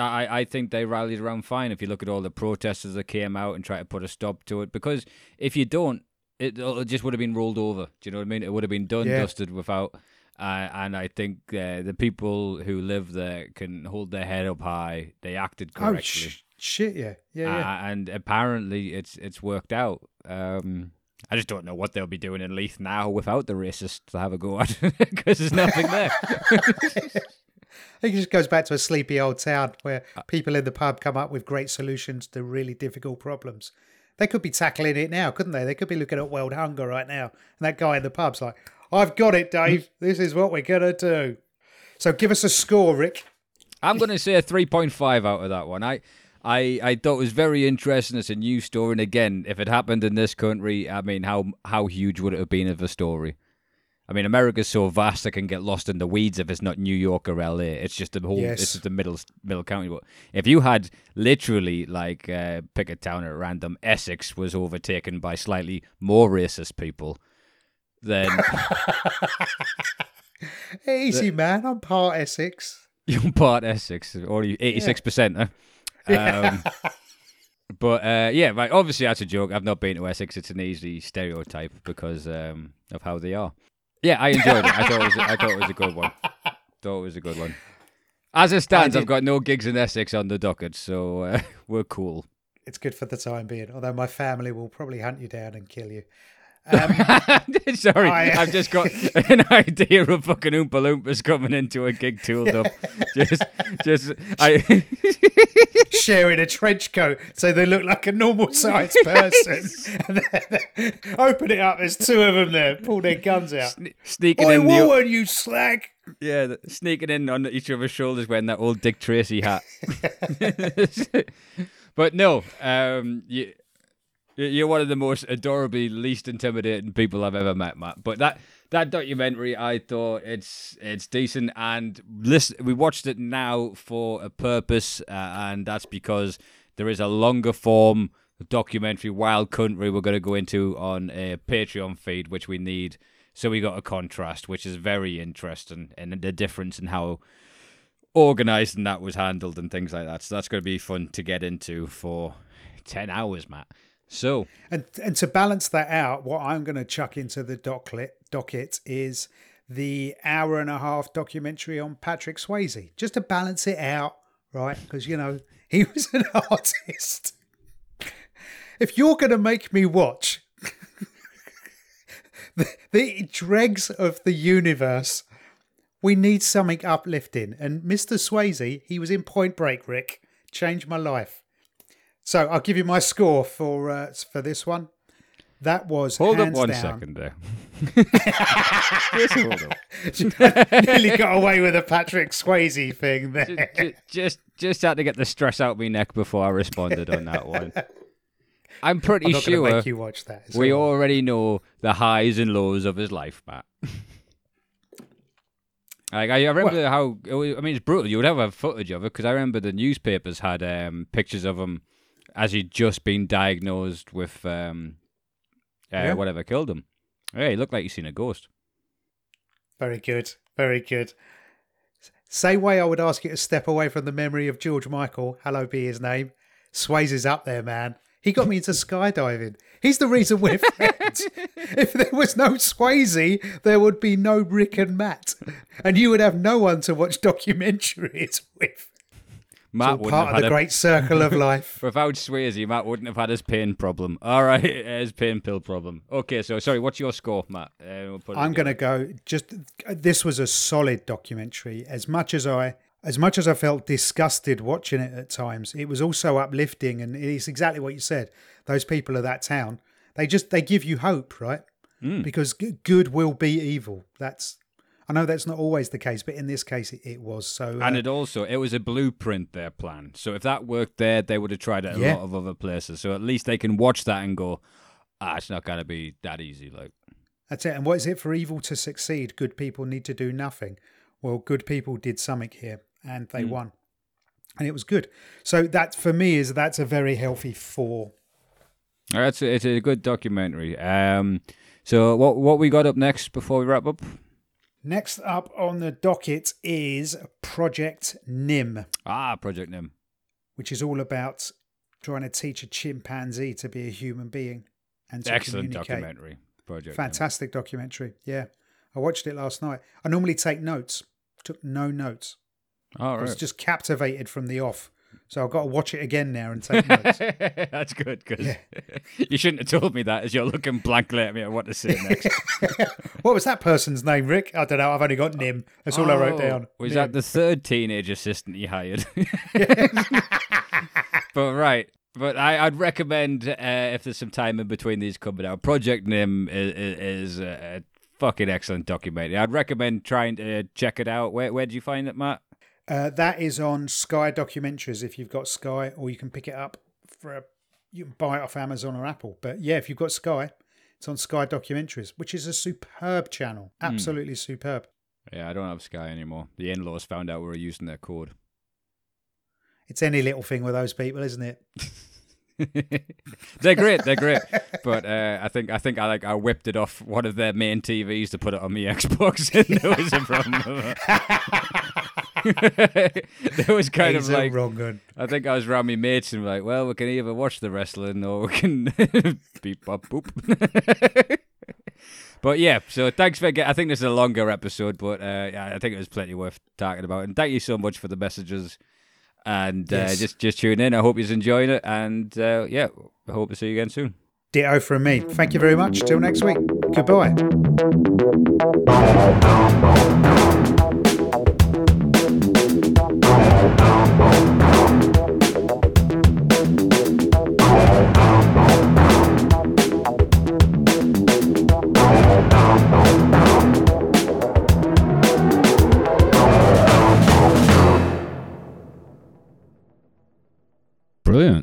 I, I think they rallied around fine. If you look at all the protesters that came out and tried to put a stop to it, because if you don't, it, it just would have been rolled over. Do you know what I mean? It would have been done, Yeah. dusted without. Uh, and I think uh, the people who live there can hold their head up high. They acted oh correctly. sh- shit! Yeah, yeah, yeah. Uh, and apparently it's it's worked out. Um, I just don't know what they'll be doing in Leith now without the racists to have a go at because there's nothing there. I think it just goes back to a sleepy old town where Uh, people in the pub come up with great solutions to really difficult problems. They could be tackling it now, couldn't they? They could be looking at world hunger right now. And that guy in the pub's like, I've got it, Dave. This is what we're going to do. So give us a score, Rick. I'm going to say a 3.5 out of that one. I, I, I thought it was very interesting. It's a new story, and again, if it happened in this country, I mean, how how huge would it have been of a story? I mean, America's so vast it can get lost in the weeds if it's not New York or LA. It's just the whole. Yes. It's just the middle middle county. But if you had literally like uh, pick a town at random, Essex was overtaken by slightly more racist people. Then Easy, man. I'm part Essex. you're part Essex, or eighty six percent. Um, but uh, yeah, right. Obviously, that's a joke. I've not been to Essex. It's an easy stereotype because um, of how they are. Yeah, I enjoyed it. I thought it was. I thought it was a good one. Thought it was a good one. As it stands, I've got no gigs in Essex on the docket, so uh, we're cool. It's good for the time being, although my family will probably hunt you down and kill you. Sorry, I- I've just got an idea of fucking Oompa Loompas coming into a gig tooled up. Just, just, I. Sharing a trench coat so they look like a normal sized person. open it up, there's two of them there. Pull their guns out. sneaking Oi, in the, woman, you slag! Yeah, the- sneaking in on each other's shoulders wearing that old Dick Tracy hat. but no, um, you, you're one of the most adorably least intimidating people I've ever met, Matt. But that that documentary, I thought it's it's decent, and listen, we watched it now for a purpose, uh, and that's because there is a longer form documentary, Wild Country, we're going to go into on a Patreon feed, which we need. So we got a contrast, which is very interesting, and the difference in how organized and that was handled and things like that. So that's going to be fun to get into for ten hours, Matt. So And and to balance that out, what I'm going to chuck into the docket docket is the hour and a half documentary on Patrick Swayze, just to balance it out, right? Because you know he was an artist. If you're going to make me watch the, the dregs of the universe, we need something uplifting. And Mr. Swayze, he was in Point Break, Rick, changed my life. So I'll give you my score for uh, for this one. That was hold up hands one down. second there. Just. Nearly got away with a Patrick Swayze thing there. Ju- just just had to get the stress out my neck before I responded on that one. I'm pretty I'm not sure make you watch that. We all right. already know the highs and lows of his life, Matt. Like I, I remember how it was, I mean it's brutal. You would have a footage of it because I remember the newspapers had um, pictures of him as he'd just been diagnosed with um, uh, Yeah. whatever killed him. Yeah, he looked like he'd seen a ghost. Very good. Very good. Same way I would ask you to step away from the memory of George Michael, hello be his name. Swayze is up there, man. He got me into skydiving. He's the reason we're friends. if there was no Swayze, there would be no Rick and Matt. And you would have no one to watch documentaries with. Matt wouldn't part have of had the a, great circle of life. without Swayze, Matt wouldn't have had his pain problem. All right, his pain pill problem. Okay, so sorry, what's your score, Matt? Uh, we'll I'm going to go. Just this was a solid documentary. As much as I, as much as I felt disgusted watching it at times, it was also uplifting, and it's exactly what you said. Those people of that town, they just they give you hope, right? Because good will be evil. That's. I know that's not always the case, but in this case, it, it was. So, uh, And it also it was a blueprint their plan. So if that worked there, they would have tried it a Yeah. lot of other places. So at least they can watch that and go, ah, it's not gonna be that easy. Like That's it. And what is it for evil to succeed? Good people need to do nothing. Well, good people did something here and they won. And it was good. So that for me is that's a very healthy four. that's it's a good documentary. Um, so what what we got up next before we wrap up? Next up on the docket is Project NIM, Ah, Project Nim. which is all about trying to teach a chimpanzee to be a human being and to Excellent documentary. Project. Nim. Fantastic documentary. Yeah. I watched it last night. I normally take notes. Took no notes. All I was just captivated from the off. So I've got to watch it again now and take notes. That's good because you shouldn't have told me that as you're looking blankly at me at what to say next. what was that person's name, Rick? I don't know. I've only got Nim. That's all I wrote Oh, down. Was Nim. that the third teenage assistant you hired? but right. But I, I'd recommend uh, if there's some time in between these coming out. Project Nim is, is a, a fucking excellent documentary. I'd recommend trying to check it out. Where where did you find it, Matt? Uh, that is on Sky Documentaries if you've got Sky, or you can pick it up for a, you can buy it off Amazon or Apple. But yeah, if you've got Sky, it's on Sky Documentaries, which is a superb channel, Hmm. absolutely superb. Yeah, I don't have Sky anymore. The in-laws found out we were using their code. It's any little thing with those people, isn't it? they're great, they're great. But uh, I think I think I like I whipped it off one of their main TVs to put it on my Xbox, and there was a problem. there was kind He's of like wrong. I think I was around my mates and like, well, we can either watch the wrestling or we can beep bop boop. but yeah, so thanks for getting. I think this is a longer episode, but uh, yeah, I think it was plenty worth talking about. And thank you so much for the messages. And uh, Yes. just just tune in. I hope you're enjoying it. And uh, yeah, I hope to see you again soon. Ditto from me. Thank you very much. Till next week. Goodbye.